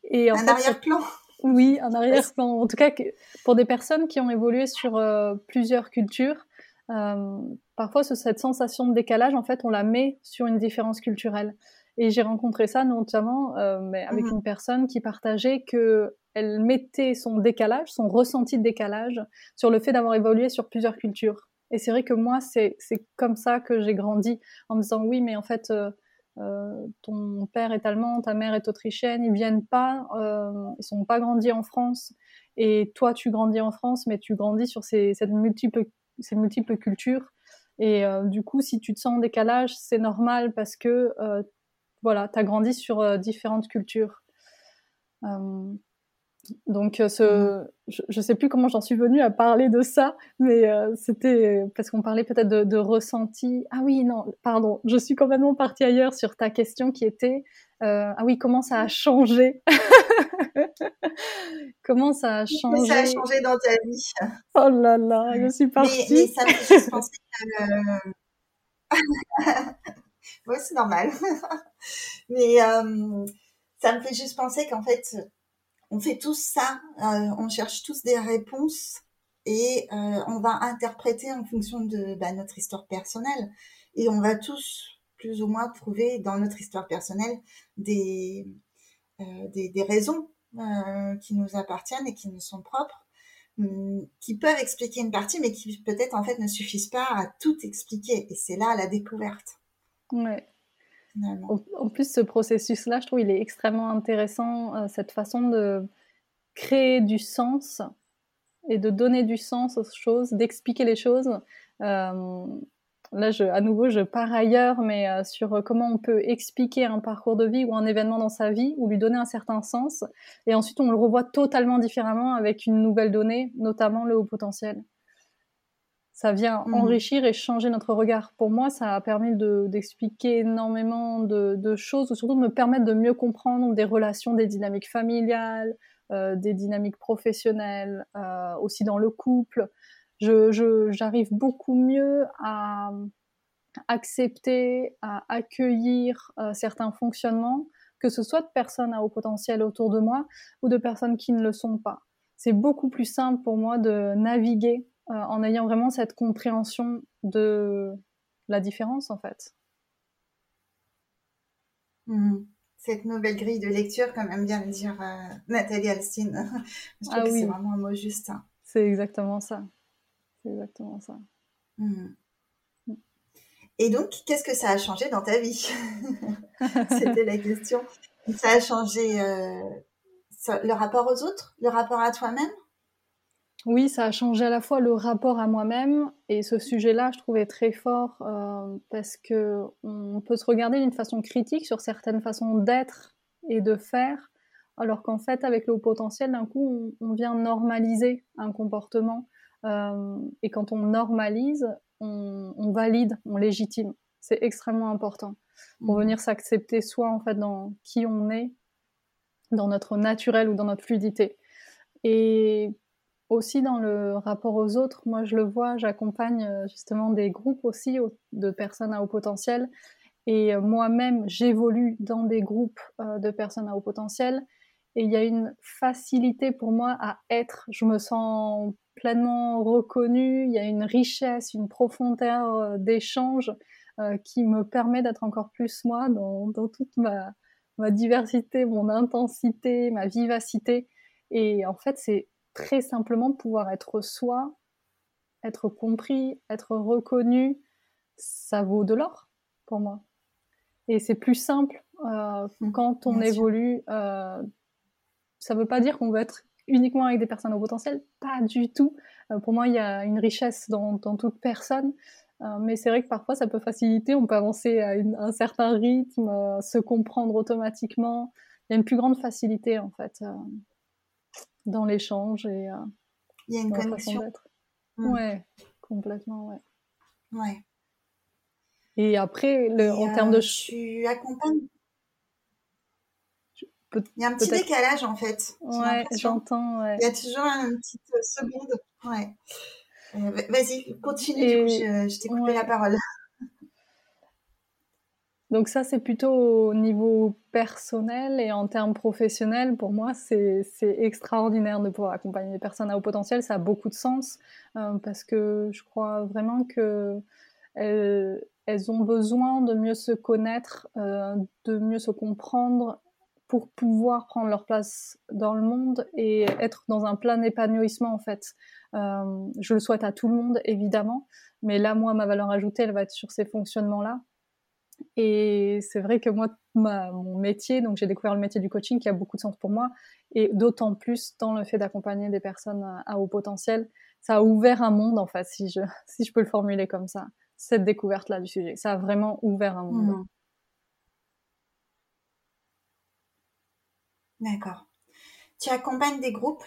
Et en un arrière-plan. Oui, un arrière-plan. En tout cas, pour des personnes qui ont évolué sur euh, plusieurs cultures, euh, parfois cette sensation de décalage, en fait, on la met sur une différence culturelle. Et j'ai rencontré ça notamment euh, mais avec mhm. une personne qui partageait que elle mettait son décalage, son ressenti de décalage, sur le fait d'avoir évolué sur plusieurs cultures. Et c'est vrai que moi, c'est comme ça que j'ai grandi, en me disant oui, mais en fait, euh, ton père est allemand, ta mère est autrichienne, ils viennent pas, euh, ils sont pas grandis en France, et toi tu grandis en France, mais tu grandis sur ces, cette multiple, ces multiples cultures, et euh, du coup si tu te sens en décalage, c'est normal parce que euh, voilà, tu as grandi sur euh, différentes cultures. Donc, euh, ce, mmh. je ne sais plus comment j'en suis venue à parler de ça, mais euh, c'était parce qu'on parlait peut-être de, de, ressenti. Ah oui, non, pardon, je suis complètement partie ailleurs sur ta question qui était euh, ah oui, comment ça a changé Comment ça a changé Ça a changé dans ta vie? Oh là là, je suis partie. Mais, mais ça fait juste penser que. oui, c'est normal. mais euh, ça me fait juste penser qu'en fait, on fait tous ça, euh, on cherche tous des réponses et euh, on va interpréter en fonction de bah, notre histoire personnelle et on va tous plus ou moins trouver dans notre histoire personnelle des, des, des, raisons qui nous appartiennent et qui nous sont propres, hum, qui peuvent expliquer une partie, mais qui peut-être en fait ne suffisent pas à tout expliquer. Et c'est là la découverte. Ouais. En, plus, ce processus-là, je trouve, il est extrêmement intéressant, euh, cette façon de créer du sens et de donner du sens aux choses, d'expliquer les choses. Euh, là, je, à nouveau, je pars ailleurs, mais euh, sur comment on peut expliquer un parcours de vie ou un événement dans sa vie, ou lui donner un certain sens, et ensuite on le revoit totalement différemment avec une nouvelle donnée, notamment le haut potentiel ça vient mmh. enrichir et changer notre regard. Pour moi, ça a permis d'expliquer énormément de, de, choses, ou surtout de me permettre de mieux comprendre des relations, des dynamiques familiales, euh, des dynamiques professionnelles, euh, aussi dans le couple. J'arrive je, beaucoup mieux à accepter, à accueillir euh, certains fonctionnements, que ce soit de personnes à haut potentiel autour de moi ou de personnes qui ne le sont pas. C'est beaucoup plus simple pour moi de naviguer euh, en ayant vraiment cette compréhension de la différence en fait. Mmh. Cette nouvelle grille de lecture, comme aime bien le dire euh, Nathalie Alstine. Je trouve ah que c'est vraiment un mot juste. Hein. C'est exactement ça. C'est exactement ça. Mmh. Mmh. Et donc, qu'est-ce que ça a changé dans ta vie? C'était la question. Ça a changé euh, le rapport aux autres, le rapport à toi-même? Oui, ça a changé à la fois le rapport à moi-même et ce sujet-là, je trouvais très fort euh, parce que on peut se regarder d'une façon critique sur certaines façons d'être et de faire, alors qu'en fait, avec le haut potentiel, d'un coup, on, vient normaliser un comportement euh, et quand on normalise, on, valide, on légitime. C'est extrêmement important pour mmh. venir s'accepter soi en fait dans qui on est dans notre naturel ou dans notre fluidité. Et aussi dans le rapport aux autres, moi je le vois, j'accompagne euh, justement des groupes aussi de personnes à haut potentiel. Et euh, moi-même, j'évolue dans des groupes euh, de personnes à haut potentiel. Et il y a une facilité pour moi à être. Je me sens pleinement reconnue. Il y a une richesse, une profondeur d'échange qui me permet d'être encore plus moi dans, toute ma diversité, mon intensité, ma vivacité. Et en fait, c'est très simplement pouvoir être soi, être compris, être reconnu, ça vaut de l'or pour moi. Et c'est plus simple euh, mmh, quand on évolue. Euh, ça ne veut pas dire qu'on veut être uniquement avec des personnes au potentiel, pas du tout. Euh, pour moi, il y a une richesse dans, dans toute personne. mais c'est vrai que parfois, ça peut faciliter. On peut avancer à, un certain rythme, se comprendre automatiquement. Il y a une plus grande facilité, en fait dans l'échange et euh, il y a une connexion. Mmh. Ouais, complètement, ouais. Ouais. Et après, le, en termes de. Euh, tu accompagnes? Il y a un petit décalage en fait. Ouais, j'entends. Ouais. Il y a toujours une petite euh, seconde. Ouais. Vas-y, continue. Du coup, je, je t'ai coupé la parole. Donc ça, c'est plutôt au niveau personnel et en termes professionnels, pour moi, c'est extraordinaire de pouvoir accompagner des personnes à haut potentiel. Ça a beaucoup de sens euh, parce que je crois vraiment que elles, ont besoin de mieux se connaître, euh, de mieux se comprendre pour pouvoir prendre leur place dans le monde et être dans un plein épanouissement en fait. Euh, je le souhaite à tout le monde évidemment, mais là moi ma valeur ajoutée elle va être sur ces fonctionnements là et c'est vrai que moi, mon métier, donc j'ai découvert le métier du coaching qui a beaucoup de sens pour moi, et d'autant plus dans le fait d'accompagner des personnes à, haut potentiel, ça a ouvert un monde en fait, si je, si je peux le formuler comme ça, cette découverte-là du sujet. Ça a vraiment ouvert un monde. Mmh. D'accord. Tu accompagnes des groupes?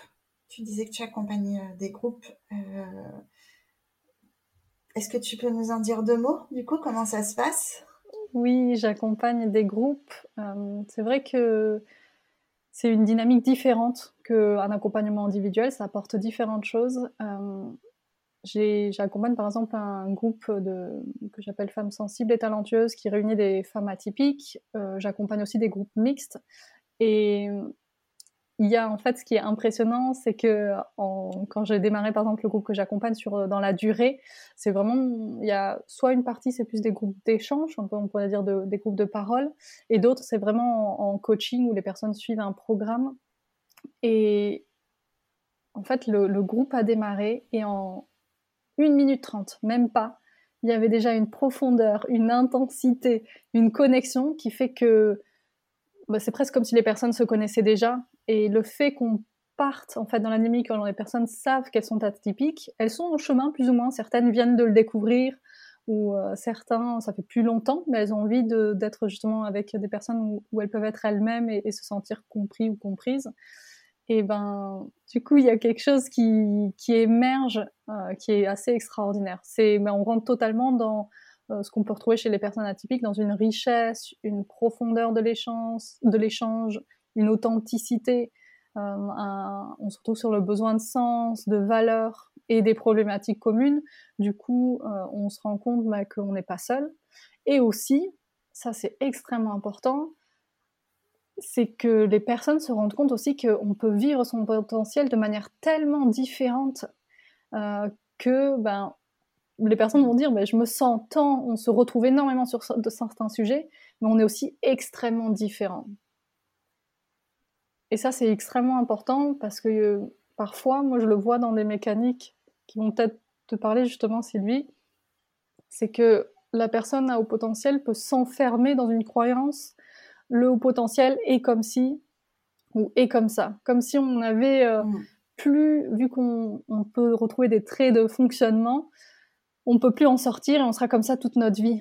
Tu disais que tu accompagnes euh, des groupes. Euh, est-ce que tu peux nous en dire deux mots Du coup, comment ça se passe? Oui, j'accompagne des groupes. Euh, c'est vrai que c'est une dynamique différente qu'un accompagnement individuel, ça apporte différentes choses. Euh, j'accompagne par exemple un groupe que j'appelle Femmes sensibles et talentueuses qui réunit des femmes atypiques. Euh, j'accompagne aussi des groupes mixtes. Il y a en fait ce qui est impressionnant, c'est que quand j'ai démarré par exemple le groupe que j'accompagne sur euh, dans la durée, c'est vraiment il y a soit une partie c'est plus des groupes d'échange, on, pourrait dire des groupes de parole, et d'autres c'est vraiment en, coaching où les personnes suivent un programme. Et en fait le, le groupe a démarré et en une minute trente, même pas, il y avait déjà une profondeur, une intensité, une connexion qui fait que bah, c'est presque comme si les personnes se connaissaient déjà. Et le fait qu'on parte en fait dans la dynamique quand les personnes savent qu'elles sont atypiques, elles sont au chemin plus ou moins. Certaines viennent de le découvrir ou euh, certains, ça fait plus longtemps, mais elles ont envie d'être justement avec des personnes où, elles peuvent être elles-mêmes et, se sentir compris ou comprises. Et ben, du coup, il y a quelque chose qui, qui émerge, euh, qui est assez extraordinaire. C'est, ben, on rentre totalement dans euh, ce qu'on peut retrouver chez les personnes atypiques dans une richesse, une profondeur de l'échange, une authenticité. Euh, on se retrouve sur le besoin de sens, de valeur et des problématiques communes. Du coup, euh, on se rend compte bah, qu'on n'est pas seul. Et aussi, ça c'est extrêmement important, c'est que les personnes se rendent compte aussi qu'on peut vivre son potentiel de manière tellement différente que ben, les personnes vont dire, bah, je me sens tant, on se retrouve énormément sur certains sujets, mais on est aussi extrêmement différents. Et ça, c'est extrêmement important parce que euh, parfois, moi, je le vois dans des mécaniques qui vont peut-être te parler justement, Sylvie, c'est que la personne à haut potentiel peut s'enfermer dans une croyance, le haut potentiel est comme si ou est comme ça, comme si on avait euh, mmh. plus, vu qu'on peut retrouver des traits de fonctionnement, on peut plus en sortir et on sera comme ça toute notre vie.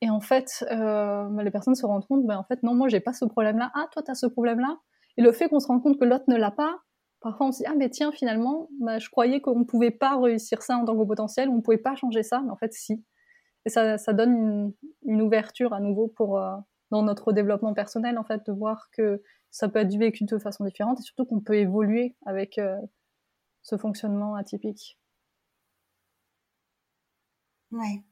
Et en fait, euh, bah, les personnes se rendent compte, ben en fait, non, moi, j'ai pas ce problème-là. Ah, toi, tu as ce problème-là? Et le fait qu'on se rende compte que l'autre ne l'a pas, parfois on se dit, ah, mais tiens, finalement, bah, je croyais qu'on pouvait pas réussir ça en tant que potentiel, on pouvait pas changer ça, mais en fait, si. Et ça, ça donne une, ouverture à nouveau pour, euh, dans notre développement personnel, en fait, de voir que ça peut être vécu de façon différente et surtout qu'on peut évoluer avec euh, ce fonctionnement atypique. Oui.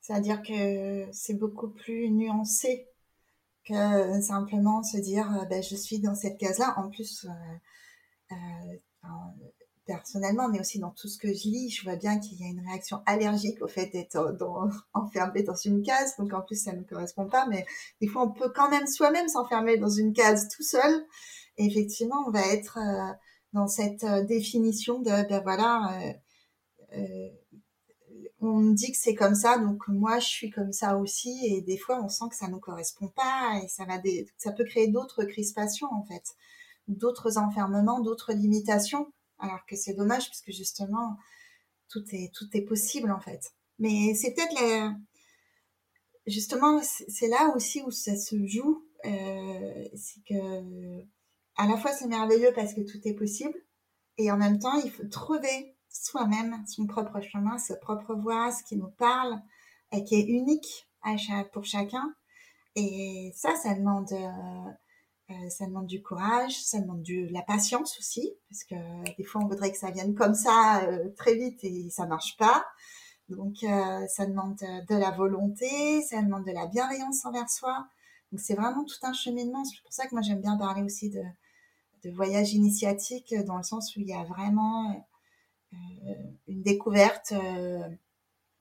C'est-à-dire que c'est beaucoup plus nuancé que simplement se dire euh, ben, je suis dans cette case-là. En plus, euh, personnellement, mais aussi dans tout ce que je lis, je vois bien qu'il y a une réaction allergique au fait d'être enfermé dans une case. Donc en plus, ça ne correspond pas, mais des fois, on peut quand même soi-même s'enfermer dans une case tout seul. Effectivement, on va être euh, dans cette euh, définition de, ben voilà, euh, euh, on me dit que c'est comme ça, donc moi, je suis comme ça aussi. Et des fois, on sent que ça ne correspond pas et ça va des, ça peut créer d'autres crispations en fait, d'autres enfermements, d'autres limitations alors que c'est dommage parce que justement, tout est, tout est possible en fait. Mais c'est peut-être justement, c'est là aussi où ça se joue. Euh, c'est que à la fois c'est merveilleux parce que tout est possible et en même temps il faut trouver soi-même son propre chemin, sa propre voie, ce qui nous parle et qui est unique à pour chacun. Et ça, ça demande euh, euh, ça demande du courage, ça demande de la patience aussi, parce que des fois on voudrait que ça vienne comme ça euh, très vite et ça marche pas. Donc ça demande de la volonté, ça demande de la bienveillance envers soi. Donc c'est vraiment tout un cheminement. C'est pour ça que moi j'aime bien parler aussi de, de voyage initiatique dans le sens où il y a vraiment une découverte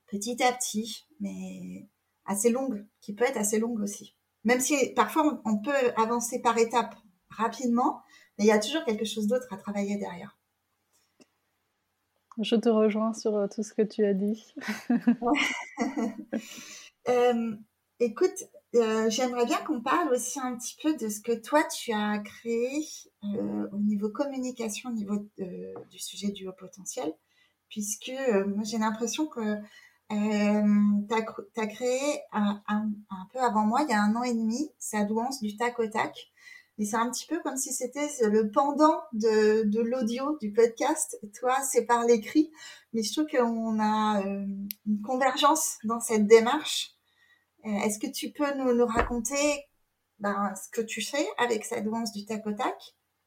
petit à petit, mais assez longue, qui peut être assez longue aussi. Même si parfois on, peut avancer par étapes rapidement, mais il y a toujours quelque chose d'autre à travailler derrière. Je te rejoins sur euh, tout ce que tu as dit. Euh, écoute, euh, j'aimerais bien qu'on parle aussi un petit peu de ce que toi tu as créé au niveau communication, au niveau du sujet du haut potentiel, puisque moi j'ai l'impression que euh, tu as, créé un, peu avant moi, il y a un an et demi, sa douance du tac au tac. Mais c'est un petit peu comme si c'était le pendant de, l'audio, du podcast. Toi, c'est par l'écrit. Mais je trouve qu'on a euh, une convergence dans cette démarche. Euh, est-ce que tu peux nous, raconter ben, ce que tu fais avec sa douance du tac au tac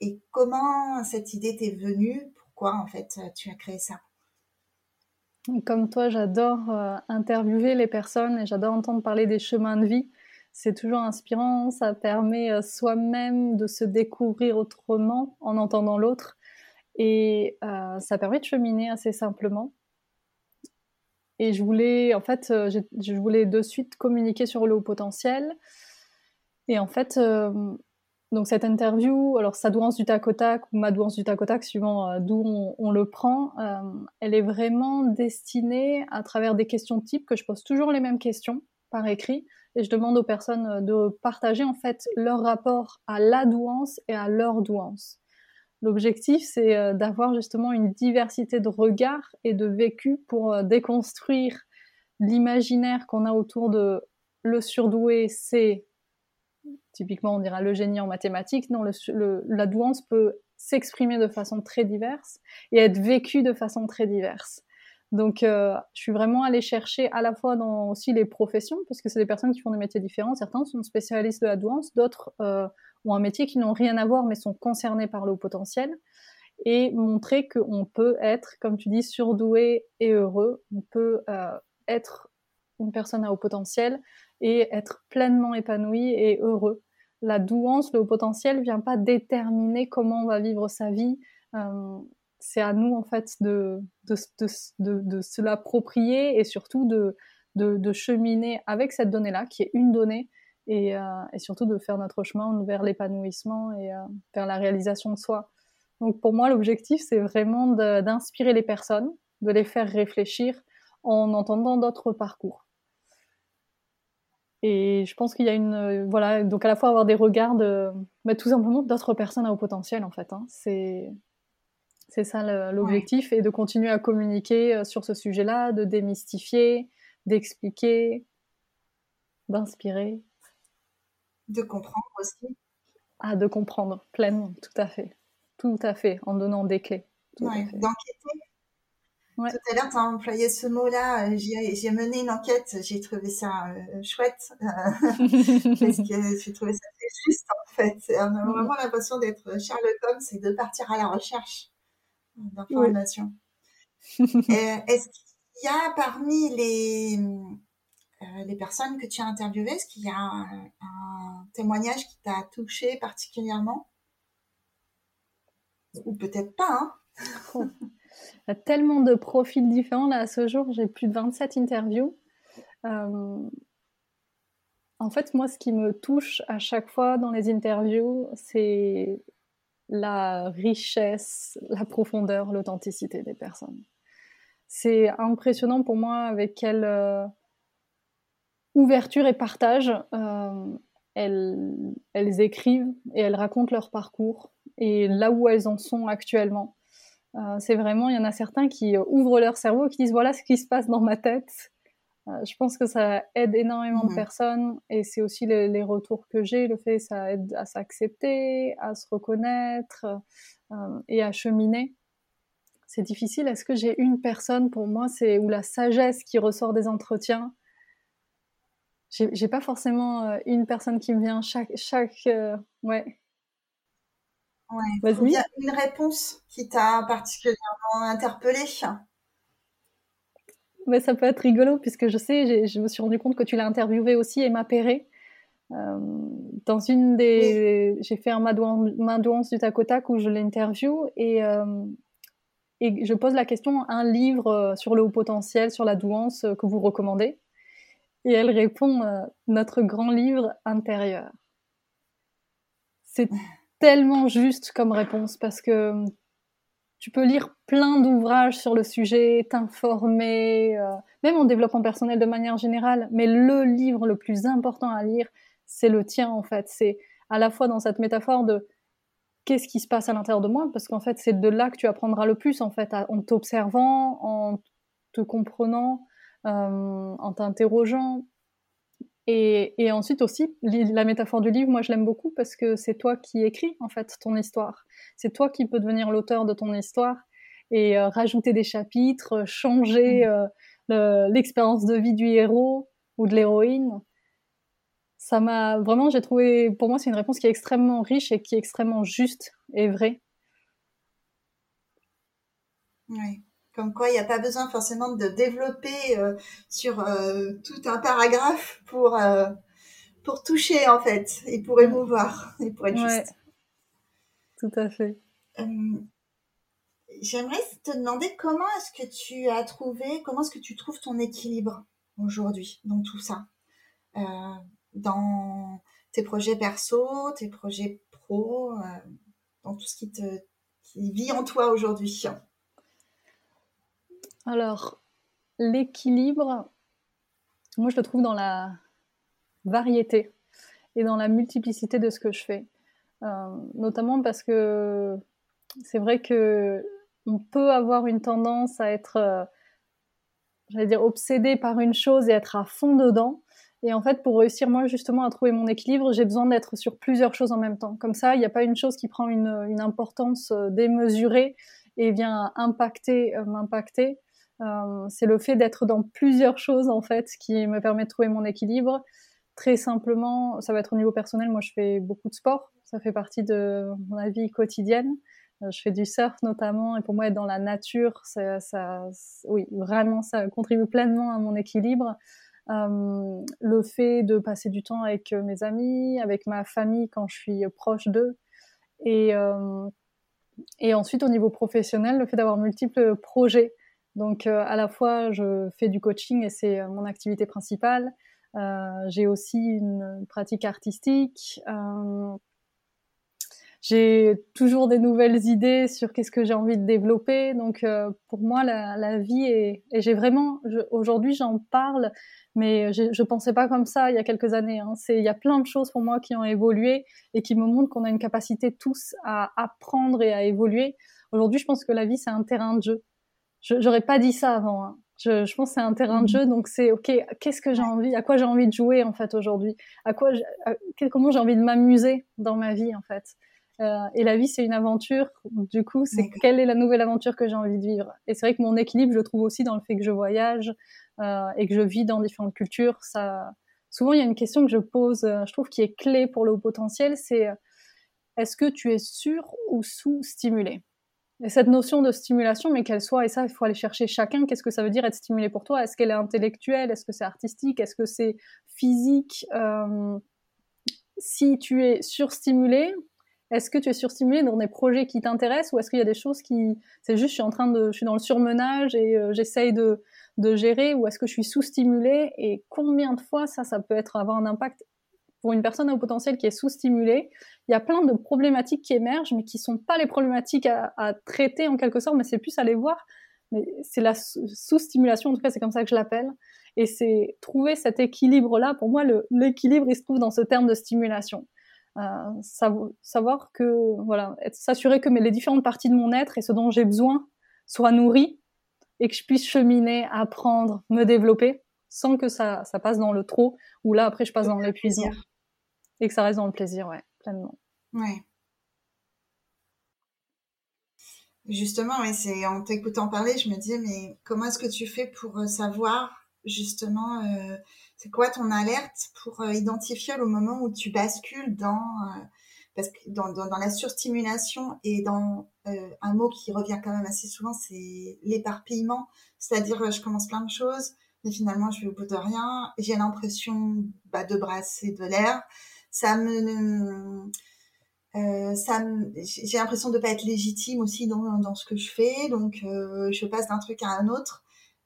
et comment cette idée t'est venue? Pourquoi, en fait, tu as créé ça? Comme toi, j'adore euh, interviewer les personnes et j'adore entendre parler des chemins de vie. C'est toujours inspirant, ça permet euh, soi-même de se découvrir autrement en entendant l'autre et euh, ça permet de cheminer assez simplement. Et je voulais, en fait, je voulais de suite communiquer sur le haut potentiel. Et en fait, donc cette interview, alors sa douance du tac au tac ou ma douance du tac au tac, suivant euh, d'où on, le prend, euh, elle est vraiment destinée à travers des questions types que je pose toujours les mêmes questions par écrit et je demande aux personnes euh, de partager en fait leur rapport à la douance et à leur douance. L'objectif, c'est d'avoir justement une diversité de regards et de vécu pour déconstruire l'imaginaire qu'on a autour de le surdoué, c'est typiquement on dira le génie en mathématiques, non, la douance peut s'exprimer de façon très diverse et être vécue de façon très diverse. Donc, euh, je suis vraiment allée chercher à la fois dans aussi les professions, parce que c'est des personnes qui font des métiers différents. Certains sont spécialistes de la douance, d'autres euh, ont un métier qui n'ont rien à voir, mais sont concernés par le haut potentiel. Et montrer qu'on peut être, comme tu dis, surdoué et heureux. On peut euh, être une personne à haut potentiel et être pleinement épanoui et heureux. La douance, le haut potentiel, vient pas déterminer comment on va vivre sa vie. Euh, c'est à nous en fait de, de, de, de se l'approprier et surtout de, cheminer avec cette donnée-là, qui est une donnée, et, euh, et, surtout de faire notre chemin vers l'épanouissement et euh, vers la réalisation de soi. Donc pour moi, l'objectif, c'est vraiment d'inspirer les personnes, de les faire réfléchir en entendant d'autres parcours. Et je pense qu'il y a une, euh, voilà, donc à la fois avoir des regards de, mais tout simplement d'autres personnes à haut potentiel en fait. Hein. C'est, c'est ça l'objectif et de continuer à communiquer sur ce sujet-là, de démystifier, d'expliquer, d'inspirer. De comprendre aussi. Ah, de comprendre pleinement, tout à fait. Tout à fait, en donnant des clés. d'enquêter. Tout à l'heure, tu as employé ce mot-là. J'ai mené une enquête. J'ai trouvé ça chouette parce que j'ai trouvé ça très juste en fait. On a mm. vraiment l'impression d'être Sherlock Holmes et de partir à la recherche d'informations. Est-ce qu'il y a parmi les euh, les personnes que tu as interviewées, est-ce qu'il y a un, témoignage qui t'a touché particulièrement? Ou peut-être pas, hein Il y a tellement de profils différents. Là, à ce jour, j'ai plus de 27 interviews. Euh, en fait, moi, ce qui me touche à chaque fois dans les interviews, c'est la richesse, la profondeur, l'authenticité des personnes. C'est impressionnant pour moi avec quelle euh, ouverture et partage. Euh, elles, elles, écrivent et elles racontent leur parcours et là où elles en sont actuellement. Euh, c'est vraiment, il y en a certains qui ouvrent leur cerveau et qui disent voilà ce qui se passe dans ma tête. Euh, je pense que ça aide énormément de mmh personnes et c'est aussi les, retours que j'ai, le fait ça aide à s'accepter, à se reconnaître et à cheminer. C'est difficile. Est-ce que j'ai une personne pour moi, c'est ou la sagesse qui ressort des entretiens? J'ai pas forcément euh, une personne qui me vient chaque chaque euh, ouais. Ouais. Il y a une réponse qui t'a particulièrement interpellée. Mais ça peut être rigolo puisque je sais, je me suis rendu compte que tu l'as interviewé aussi Emma Perret. Euh, dans une des, j'ai fait un main douance du tac au tac où je l'interview et euh, et je pose la question un livre sur le haut potentiel, sur la douance que vous recommandez? Et elle répond euh, notre grand livre intérieur. C'est tellement juste comme réponse parce que euh, tu peux lire plein d'ouvrages sur le sujet, t'informer, euh, même en développement personnel de manière générale, mais le livre le plus important à lire, c'est le tien en fait. C'est à la fois dans cette métaphore de qu'est-ce qui se passe à l'intérieur de moi, parce qu'en fait c'est de là que tu apprendras le plus en fait, en t'observant, en te comprenant, en t'interrogeant. Et, et, ensuite aussi, la métaphore du livre, moi je l'aime beaucoup parce que c'est toi qui écris en fait ton histoire. C'est toi qui peux devenir l'auteur de ton histoire et euh, rajouter des chapitres, changer mmh. euh, l'expérience de vie du héros ou de l'héroïne. Ça m'a vraiment, j'ai trouvé, pour moi, c'est une réponse qui est extrêmement riche et qui est extrêmement juste et vraie. Oui. Comme quoi, il n'y a pas besoin forcément de développer euh, sur euh, tout un paragraphe pour, euh, pour toucher, en fait, et pour émouvoir, et pour être juste. Tout à fait. J'aimerais te demander comment est-ce que tu as trouvé, comment est-ce que tu trouves ton équilibre aujourd'hui dans tout ça? Dans tes projets perso, tes projets pro, dans tout ce qui, te, qui vit en toi aujourd'hui alors, l'équilibre, moi je le trouve dans la variété et dans la multiplicité de ce que je fais. Euh, notamment parce que c'est vrai que on peut avoir une tendance à être, euh, j'allais dire, obsédé par une chose et être à fond dedans. Et en fait, pour réussir moi justement à trouver mon équilibre, j'ai besoin d'être sur plusieurs choses en même temps. Comme ça, il n'y a pas une chose qui prend une, importance euh, démesurée et vient impacter, m'impacter. Euh, c'est le fait d'être dans plusieurs choses en fait qui me permet de trouver mon équilibre. Très simplement, ça va être au niveau personnel. Moi, je fais beaucoup de sport. Ça fait partie de ma vie quotidienne. Euh, je fais du surf notamment, et pour moi, être dans la nature, ça, ça oui, vraiment, ça contribue pleinement à mon équilibre. Euh, le fait de passer du temps avec mes amis, avec ma famille quand je suis proche d'eux, et, et ensuite au niveau professionnel, le fait d'avoir multiples projets donc euh, à la fois, je fais du coaching et c'est euh, mon activité principale. Euh, j'ai aussi une pratique artistique. j'ai toujours des nouvelles idées sur qu'est-ce que j'ai envie de développer. Donc pour moi, la, vie est... Et j'ai vraiment... Aujourd'hui, j'en parle, mais je ne pensais pas comme ça il y a quelques années. Hein. Il y a plein de choses pour moi qui ont évolué et qui me montrent qu'on a une capacité tous à apprendre et à évoluer. Aujourd'hui, je pense que la vie, c'est un terrain de jeu j'aurais pas dit ça avant. Hein. Je, je, pense que c'est un terrain de mmh. jeu, donc c'est ok. Qu'est-ce que j'ai envie, à quoi j'ai envie de jouer en fait aujourd'hui, à quoi, comment j'ai envie de m'amuser dans ma vie en fait? Euh, et la vie, c'est une aventure. Du coup, c'est quelle est la nouvelle aventure que j'ai envie de vivre? Et c'est vrai que mon équilibre, je le trouve aussi dans le fait que je voyage euh, et que je vis dans différentes cultures. Ça, souvent, il y a une question que je pose, euh, je trouve qui est clé pour le haut potentiel, c'est est-ce que tu es sur ou sous-stimulé? Et cette notion de stimulation, mais qu'elle soit, et ça, il faut aller chercher chacun, qu'est-ce que ça veut dire être stimulé pour toi? Est-ce qu'elle est intellectuelle? Est-ce que c'est artistique? Est-ce que c'est physique? Euh, Si tu es surstimulé, est-ce que tu es surstimulé dans des projets qui t'intéressent ou est-ce qu'il y a des choses qui... C'est juste, je suis en train de... Je suis dans le surmenage et euh, j'essaye de, de gérer ou est-ce que je suis sous-stimulé? Et combien de fois ça, ça peut être avoir un impact pour une personne au potentiel qui est sous-stimulée, il y a plein de problématiques qui émergent, mais qui sont pas les problématiques à, traiter en quelque sorte, mais c'est plus à les voir. Mais c'est la sous-stimulation, en tout cas, c'est comme ça que je l'appelle. Et c'est trouver cet équilibre-là. Pour moi, l'équilibre, il se trouve dans ce terme de stimulation. Euh, savoir que, voilà, s'assurer que les différentes parties de mon être et ce dont j'ai besoin soient nourries et que je puisse cheminer, apprendre, me développer sans que ça, ça passe dans le trop, ou là, après, je passe dans l'épuisement. Et que ça reste dans le plaisir, ouais, pleinement. Ouais. Justement, c'est en t'écoutant parler, je me disais, mais comment est-ce que tu fais pour euh, savoir justement, euh, c'est quoi ton alerte pour euh, identifier le moment où tu bascules dans, parce que dans, dans, la surstimulation et dans un mot qui revient quand même assez souvent, c'est l'éparpillement, c'est-à-dire je commence plein de choses, mais finalement je vais au bout de rien. J'ai l'impression bah, de brasser de l'air. Ça me, euh, ça, j'ai l'impression de pas être légitime aussi dans, dans ce que je fais, donc euh, je passe d'un truc à un autre,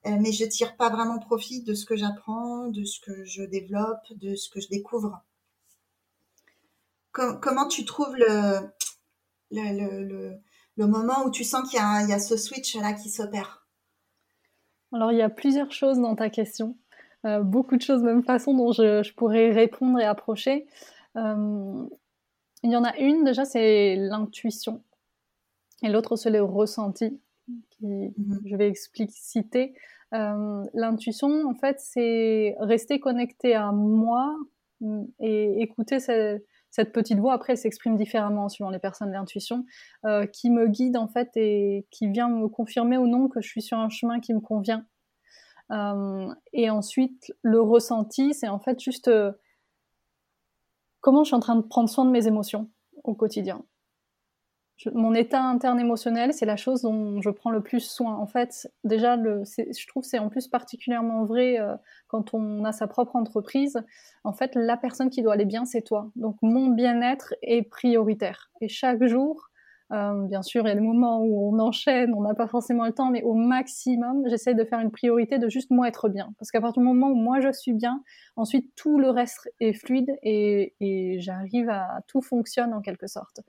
euh, mais je tire pas vraiment profit de ce que j'apprends, de ce que je développe, de ce que je découvre. comment tu trouves le le, le, le, moment où tu sens qu'il y y a ce switch là qui s'opère? Alors, il y a plusieurs choses dans ta question, euh, beaucoup de choses, même façon dont je, pourrais répondre et approcher. Euh, il y en a une, déjà, c'est l'intuition. Et l'autre, c'est le ressenti, qui mhm. je vais expliciter. Euh, l'intuition, en fait, c'est rester connecté à moi et écouter cette, cette petite voix, après, s'exprime différemment suivant les personnes d'intuition, euh, qui me guide en fait et qui vient me confirmer ou non que je suis sur un chemin qui me convient. Euh, et ensuite, le ressenti, c'est en fait juste euh, comment je suis en train de prendre soin de mes émotions au quotidien mon état interne émotionnel, c'est la chose dont je prends le plus soin. En fait, déjà, je trouve c'est en plus particulièrement vrai euh, quand on a sa propre entreprise. En fait, la personne qui doit aller bien, c'est toi. Donc, mon bien-être est prioritaire. Et chaque jour, euh, bien sûr, il y a des moments où on enchaîne, on n'a pas forcément le temps, mais au maximum, j'essaie de faire une priorité de juste moi être bien. Parce qu'à partir du moment où moi je suis bien, ensuite tout le reste est fluide et, et j'arrive à tout fonctionne en quelque sorte.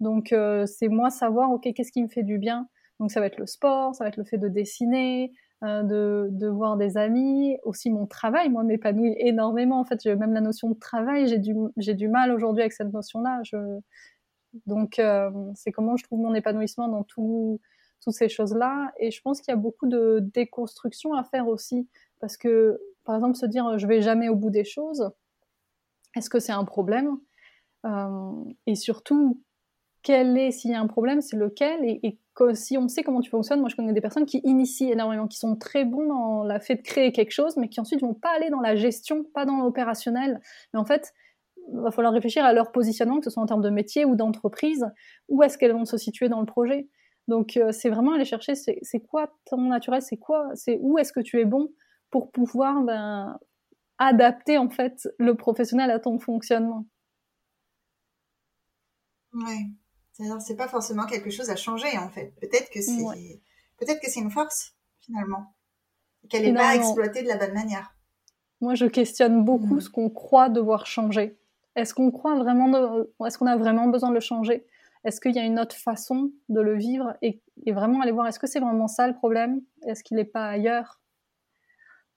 Donc euh, c'est moi savoir, ok, qu'est-ce qui me fait du bien. Donc ça va être le sport, ça va être le fait de dessiner, euh, de, de, voir des amis, aussi mon travail. Moi, m'épanouit énormément. En fait, même la notion de travail, j'ai du, j'ai du mal aujourd'hui avec cette notion-là. Donc euh, c'est comment je trouve mon épanouissement dans tout, toutes ces choses-là. Et je pense qu'il y a beaucoup de déconstruction à faire aussi. Parce que, par exemple, se dire je vais jamais au bout des choses, est-ce que c'est un problème? Et surtout, quel est, s'il y a un problème, c'est lequel, et, si on sait comment tu fonctionnes, moi je connais des personnes qui initient énormément, qui sont très bons dans la fait de créer quelque chose, mais qui ensuite vont pas aller dans la gestion, pas dans l'opérationnel. Mais en fait, il va falloir réfléchir à leur positionnement, que ce soit en termes de métier ou d'entreprise, où est-ce qu'elles vont se situer dans le projet? Donc euh, c'est vraiment aller chercher, c'est quoi ton naturel, c'est quoi, c'est où est-ce que tu es bon pour pouvoir ben, adapter en fait le professionnel à ton fonctionnement? Ouais. C'est pas forcément quelque chose à changer en fait. Peut-être que c'est peut-être que c'est une force finalement, qu'elle n'est pas exploitée de la bonne manière. Moi, je questionne beaucoup mm. ce qu'on croit devoir changer. Est-ce qu'on croit vraiment, de... est-ce qu'on a vraiment besoin de le changer? Est-ce qu'il y a une autre façon de le vivre et, vraiment aller voir est-ce que c'est vraiment ça le problème? Est-ce qu'il n'est pas ailleurs?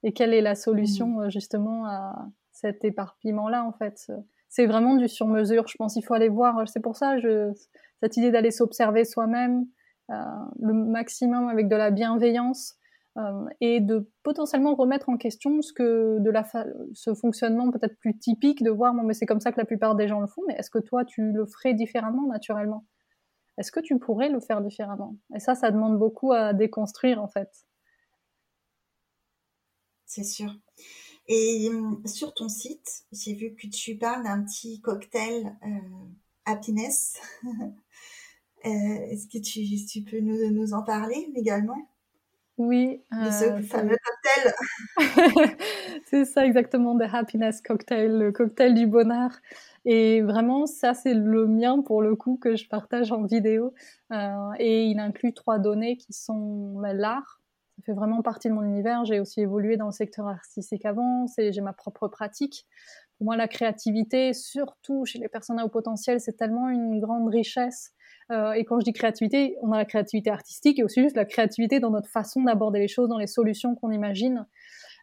Et quelle est la solution mm. euh, justement à cet éparpillement-là en fait? C'est vraiment du sur-mesure. Je pense qu'il faut aller voir. C'est pour ça, je, cette idée d'aller s'observer soi-même, euh, le maximum avec de la bienveillance, euh, et de potentiellement remettre en question ce que de la ce fonctionnement peut-être plus typique de voir mais c'est comme ça que la plupart des gens le font mais est-ce que toi tu le ferais différemment naturellement? Est-ce que tu pourrais le faire différemment? Et ça ça demande beaucoup à déconstruire en fait. C'est sûr. Et hum, sur ton site j'ai vu que tu parles d'un petit cocktail euh, happiness euh, est-ce que tu, tu peux nous, nous en parler également? Oui. Euh, fameux cocktail. c'est ça exactement, The Happiness Cocktail, le cocktail du bonheur. Et vraiment, ça, c'est le mien pour le coup que je partage en vidéo. Euh, et il inclut trois données qui sont bah, l'art. Ça fait vraiment partie de mon univers. J'ai aussi évolué dans le secteur artistique avant. J'ai ma propre pratique. Pour moi, la créativité, surtout chez les personnes à haut potentiel, c'est tellement une grande richesse euh, et quand je dis créativité, on a la créativité artistique et aussi juste la créativité dans notre façon d'aborder les choses, dans les solutions qu'on imagine.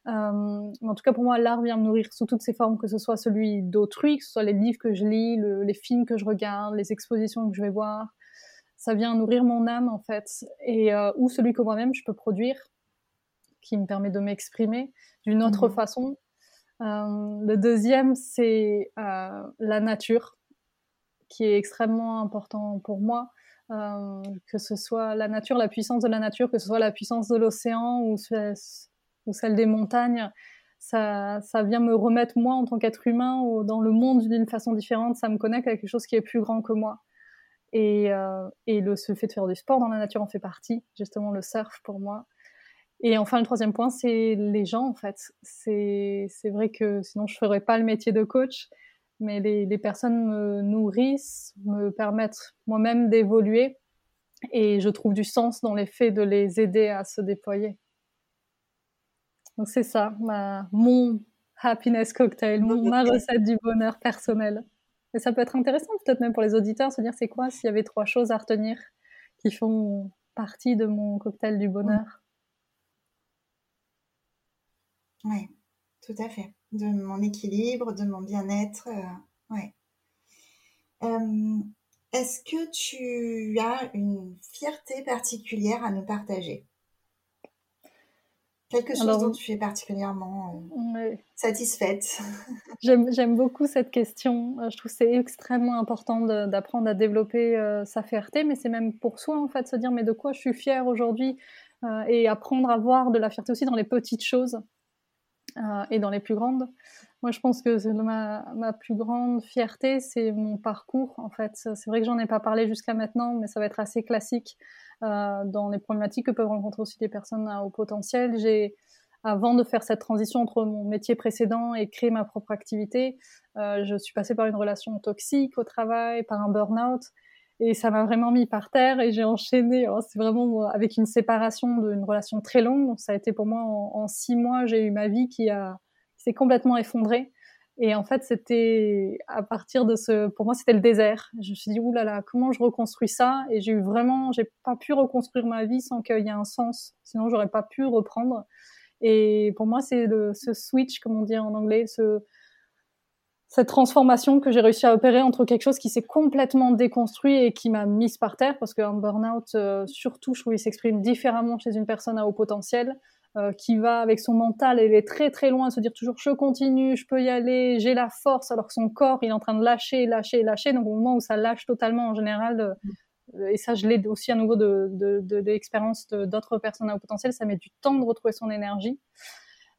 Euh, en tout cas, pour moi, l'art vient me nourrir sous toutes ses formes, que ce soit celui d'autrui, que ce soit les livres que je lis, les films que je regarde, les expositions que je vais voir. Ça vient nourrir mon âme, en fait, et euh, ou celui que moi-même je peux produire, qui me permet de m'exprimer d'une autre mmh. façon. Le deuxième, c'est la nature qui est extrêmement important pour moi, euh, que ce soit la nature, la puissance de la nature, que ce soit la puissance de l'océan ou, celle des montagnes. Ça, vient me remettre moi en tant qu'être humain dans le monde d'une façon différente. Ça me connecte à quelque chose qui est plus grand que moi. Et, euh, et le ce fait de faire du sport dans la nature en fait partie, justement le surf pour moi. Et enfin, le troisième point, c'est les gens, en fait. C'est vrai que sinon, je ferais pas le métier de coach mais les, personnes me nourrissent, me permettent moi-même d'évoluer et je trouve du sens dans l'effet de les aider à se déployer. Donc c'est ça, ma, mon happiness cocktail, ma recette du bonheur personnel. Et ça peut être intéressant peut-être même pour les auditeurs, se dire c'est quoi s'il y avait trois choses à retenir qui font partie de mon cocktail du bonheur? Oui, tout à fait de mon équilibre, de mon bien-être. Euh, ouais. Euh, est-ce que tu as une fierté particulière à nous partager? Quelque chose dont tu es particulièrement euh, satisfaite J'aime beaucoup cette question. Je trouve que c'est extrêmement important d'apprendre à développer sa fierté, mais c'est même pour soi en fait, se dire mais de quoi je suis fière aujourd'hui et apprendre à voir de la fierté aussi dans les petites choses. Euh, et dans les plus grandes. Moi, je pense que ma, ma plus grande fierté, c'est mon parcours. En fait, c'est vrai que j'en ai pas parlé jusqu'à maintenant, mais ça va être assez classique euh, dans les problématiques que peuvent rencontrer aussi des personnes à haut potentiel. J'ai, avant de faire cette transition entre mon métier précédent et créer ma propre activité, euh, je suis passée par une relation toxique au travail, par un burn-out. Et ça m'a vraiment mis par terre et j'ai enchaîné. Oh, c'est vraiment avec une séparation d'une relation très longue. Ça a été pour moi en, six mois, j'ai eu ma vie qui s'est complètement effondrée. Et en fait, c'était à partir de ce, pour moi, c'était le désert. Je me suis dit, oulala, comment je reconstruis ça? Et j'ai eu vraiment, j'ai pas pu reconstruire ma vie sans qu'il y ait un sens. Sinon, j'aurais pas pu reprendre. Et pour moi, c'est ce switch, comme on dit en anglais, ce, cette transformation que j'ai réussi à opérer entre quelque chose qui s'est complètement déconstruit et qui m'a mise par terre, parce qu'un burn-out, euh, surtout, je trouve, il s'exprime différemment chez une personne à haut potentiel, euh, qui va avec son mental, elle est très très loin, se dire toujours je continue, je peux y aller, j'ai la force, alors que son corps, il est en train de lâcher, lâcher, lâcher. Donc au moment où ça lâche totalement, en général, euh, et ça je l'ai aussi à nouveau de, de, de, de l'expérience d'autres personnes à haut potentiel, ça met du temps de retrouver son énergie.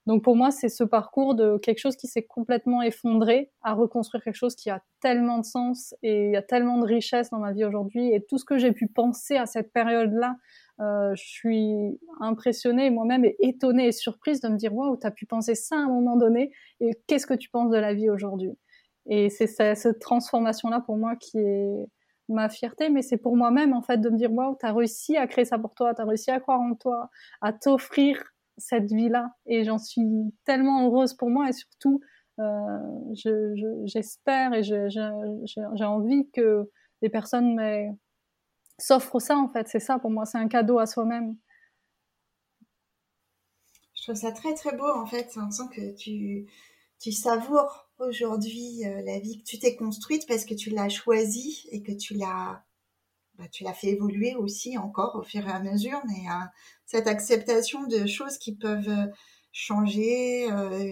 Donc pour moi, c'est ce parcours de quelque chose qui s'est complètement effondré à reconstruire quelque chose qui a tellement de sens et il y a tellement de richesse dans ma vie aujourd'hui. Et tout ce que j'ai pu penser à cette période-là, euh, je suis impressionnée moi-même et étonnée et surprise de me dire waouh, tu as pu penser ça à un moment donné et qu'est-ce que tu penses de la vie aujourd'hui? Et c'est cette transformation-là pour moi qui est ma fierté, mais c'est pour moi-même en fait de me dire waouh, tu as réussi à créer ça pour toi, tu as réussi à croire en toi, à t'offrir cette vie-là. Et j'en suis tellement heureuse pour moi et surtout, euh, j'espère et j'ai envie que les personnes s'offrent ça en fait. C'est ça pour moi, c'est un cadeau à soi-même. Je trouve ça très très beau en fait. On sent que tu, tu savoures aujourd'hui euh, la vie que tu t'es construite parce que tu l'as choisie et que tu l'as bah, tu l'as fait évoluer aussi encore au fur et à mesure, mais cette acceptation de choses qui peuvent changer,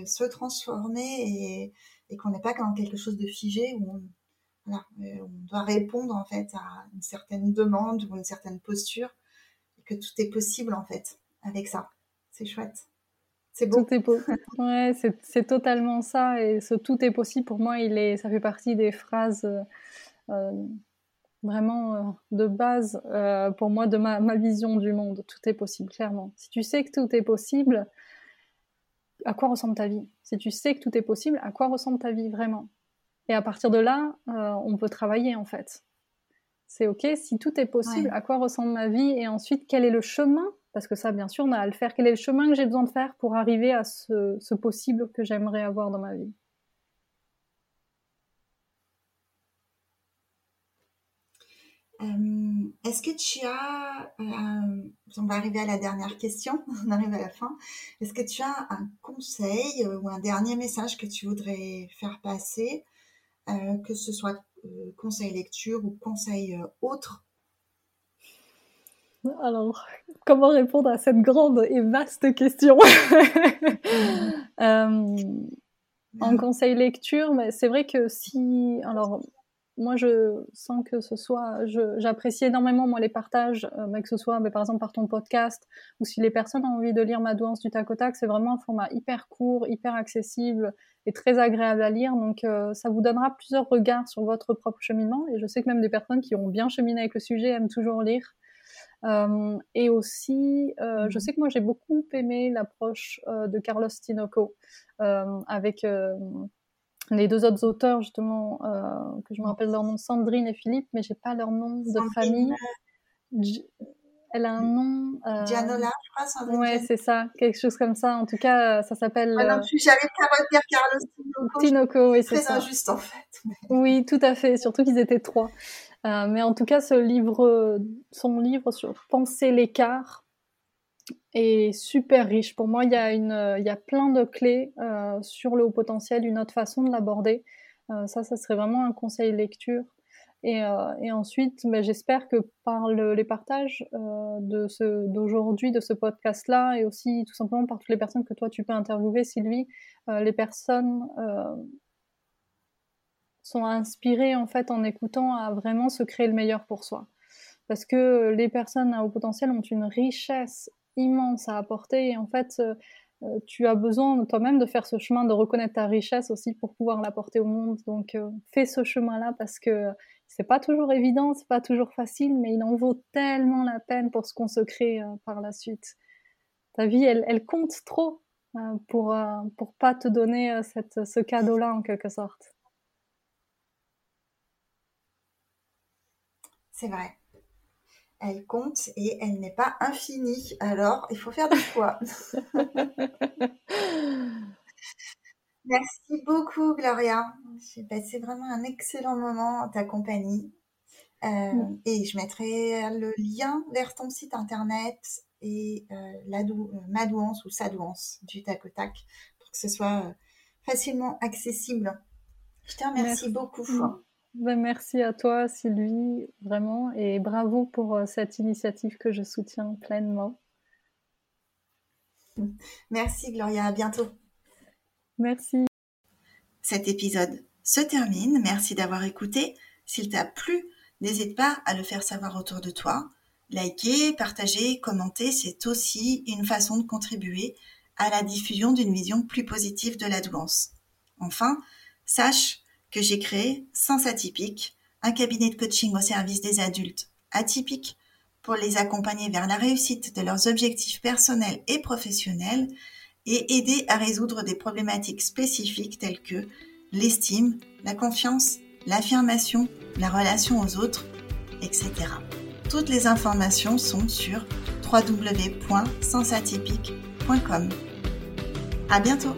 se transformer et, qu'on n'est pas dans quelque chose de figé où on, doit répondre en fait à une certaine demande ou une certaine posture et que tout est possible en fait avec ça. C'est chouette. C'est beau. Tout est. Ouais, c'est totalement ça. Et ce tout est possible, pour moi, il est, ça fait partie des phrases euh, vraiment euh, de base euh, pour moi de ma, ma, vision du monde. Tout est possible, clairement. Si tu sais que tout est possible, à quoi ressemble ta vie? Si tu sais que tout est possible, à quoi ressemble ta vie vraiment? Et à partir de là, on peut travailler en fait. C'est ok, si tout est possible, à quoi ressemble ma vie? Et ensuite, quel est le chemin? Parce que ça, bien sûr, on a à le faire. Quel est le chemin que j'ai besoin de faire pour arriver à ce, possible que j'aimerais avoir dans ma vie? Euh, Est-ce que tu as, euh, on va arriver à la dernière question, on arrive à la fin. Est-ce que tu as un conseil euh, ou un dernier message que tu voudrais faire passer, que ce soit conseil lecture ou conseil autre? Alors, comment répondre à cette grande et vaste question? Euh, En conseil lecture, mais c'est vrai que si, alors moi je sens que ce soit, j'apprécie énormément moi les partages, euh, mais que ce soit mais par exemple par ton podcast ou si les personnes ont envie de lire ma douance du tac au tac, c'est vraiment un format hyper court, hyper accessible et très agréable à lire. Donc euh, ça vous donnera plusieurs regards sur votre propre cheminement. Et je sais que même des personnes qui ont bien cheminé avec le sujet aiment toujours lire. Euh, et aussi, euh, je mmh sais que moi j'ai beaucoup aimé l'approche euh, de Carlos Tinoco avec les deux autres auteurs justement que je me rappelle leur nom, Sandrine et Philippe, mais j'ai pas leur nom de famille. Elle a un nom. Euh... Gianola, je crois. Sandrine ouais, c'est ça, quelque chose comme ça. En tout cas, ça s'appelle. Ah non, j'avais pas retenir Carlos Tinoco. Tinoco, oui, c'est ça. Très injuste en fait. Oui, tout à fait. Surtout qu'ils étaient trois. Euh, mais en tout cas, ce livre, son livre sur penser l'écart est super riche. Pour moi, il y a, une, il y a plein de clés euh, sur le haut potentiel, une autre façon de l'aborder. Euh, ça, ça serait vraiment un conseil lecture. Et, euh, et ensuite, ben, j'espère que par le, les partages euh, de d'aujourd'hui, de ce podcast-là, et aussi tout simplement par toutes les personnes que toi tu peux interviewer, Sylvie, euh, les personnes sont inspirés en fait en écoutant à vraiment se créer le meilleur pour soi. Parce que les personnes à haut potentiel ont une richesse immense à apporter et en fait euh, euh, tu as besoin toi-même de faire ce chemin, de reconnaître ta richesse aussi pour pouvoir l'apporter au monde. Donc euh, fais ce chemin-là parce que c'est pas toujours évident, c'est pas toujours facile, mais il en vaut tellement la peine pour ce qu'on se crée par la suite. Ta vie, elle, elle compte trop pour pour pas te donner cette, ce cadeau-là en quelque sorte. c'est vrai. Elle compte et elle n'est pas infinie. Alors, il faut faire des choix. Merci beaucoup, Gloria. J'ai passé vraiment un excellent moment en ta compagnie. Euh, mm. Et je mettrai le lien vers ton site internet et euh, la dou euh, ma douance ou sa douance du tac au tac pour que ce soit facilement accessible. Je te remercie beaucoup. Ben, merci à toi, Sylvie, vraiment, et bravo pour euh, cette initiative que je soutiens pleinement. Merci, Gloria. À bientôt. Merci. Cet épisode se termine. Merci d'avoir écouté. S'il t'a plu, n'hésite pas à le faire savoir autour de toi. Liker, partager, commenter, c'est aussi une façon de contribuer à la diffusion d'une vision plus positive de la douance. Enfin, sache que j'ai créé Sens Atypique, un cabinet de coaching au service des adultes atypiques pour les accompagner vers la réussite de leurs objectifs personnels et professionnels et aider à résoudre des problématiques spécifiques telles que l'estime, la confiance, l'affirmation, la relation aux autres, etc. Toutes les informations sont sur www.sensatypique.com. À bientôt!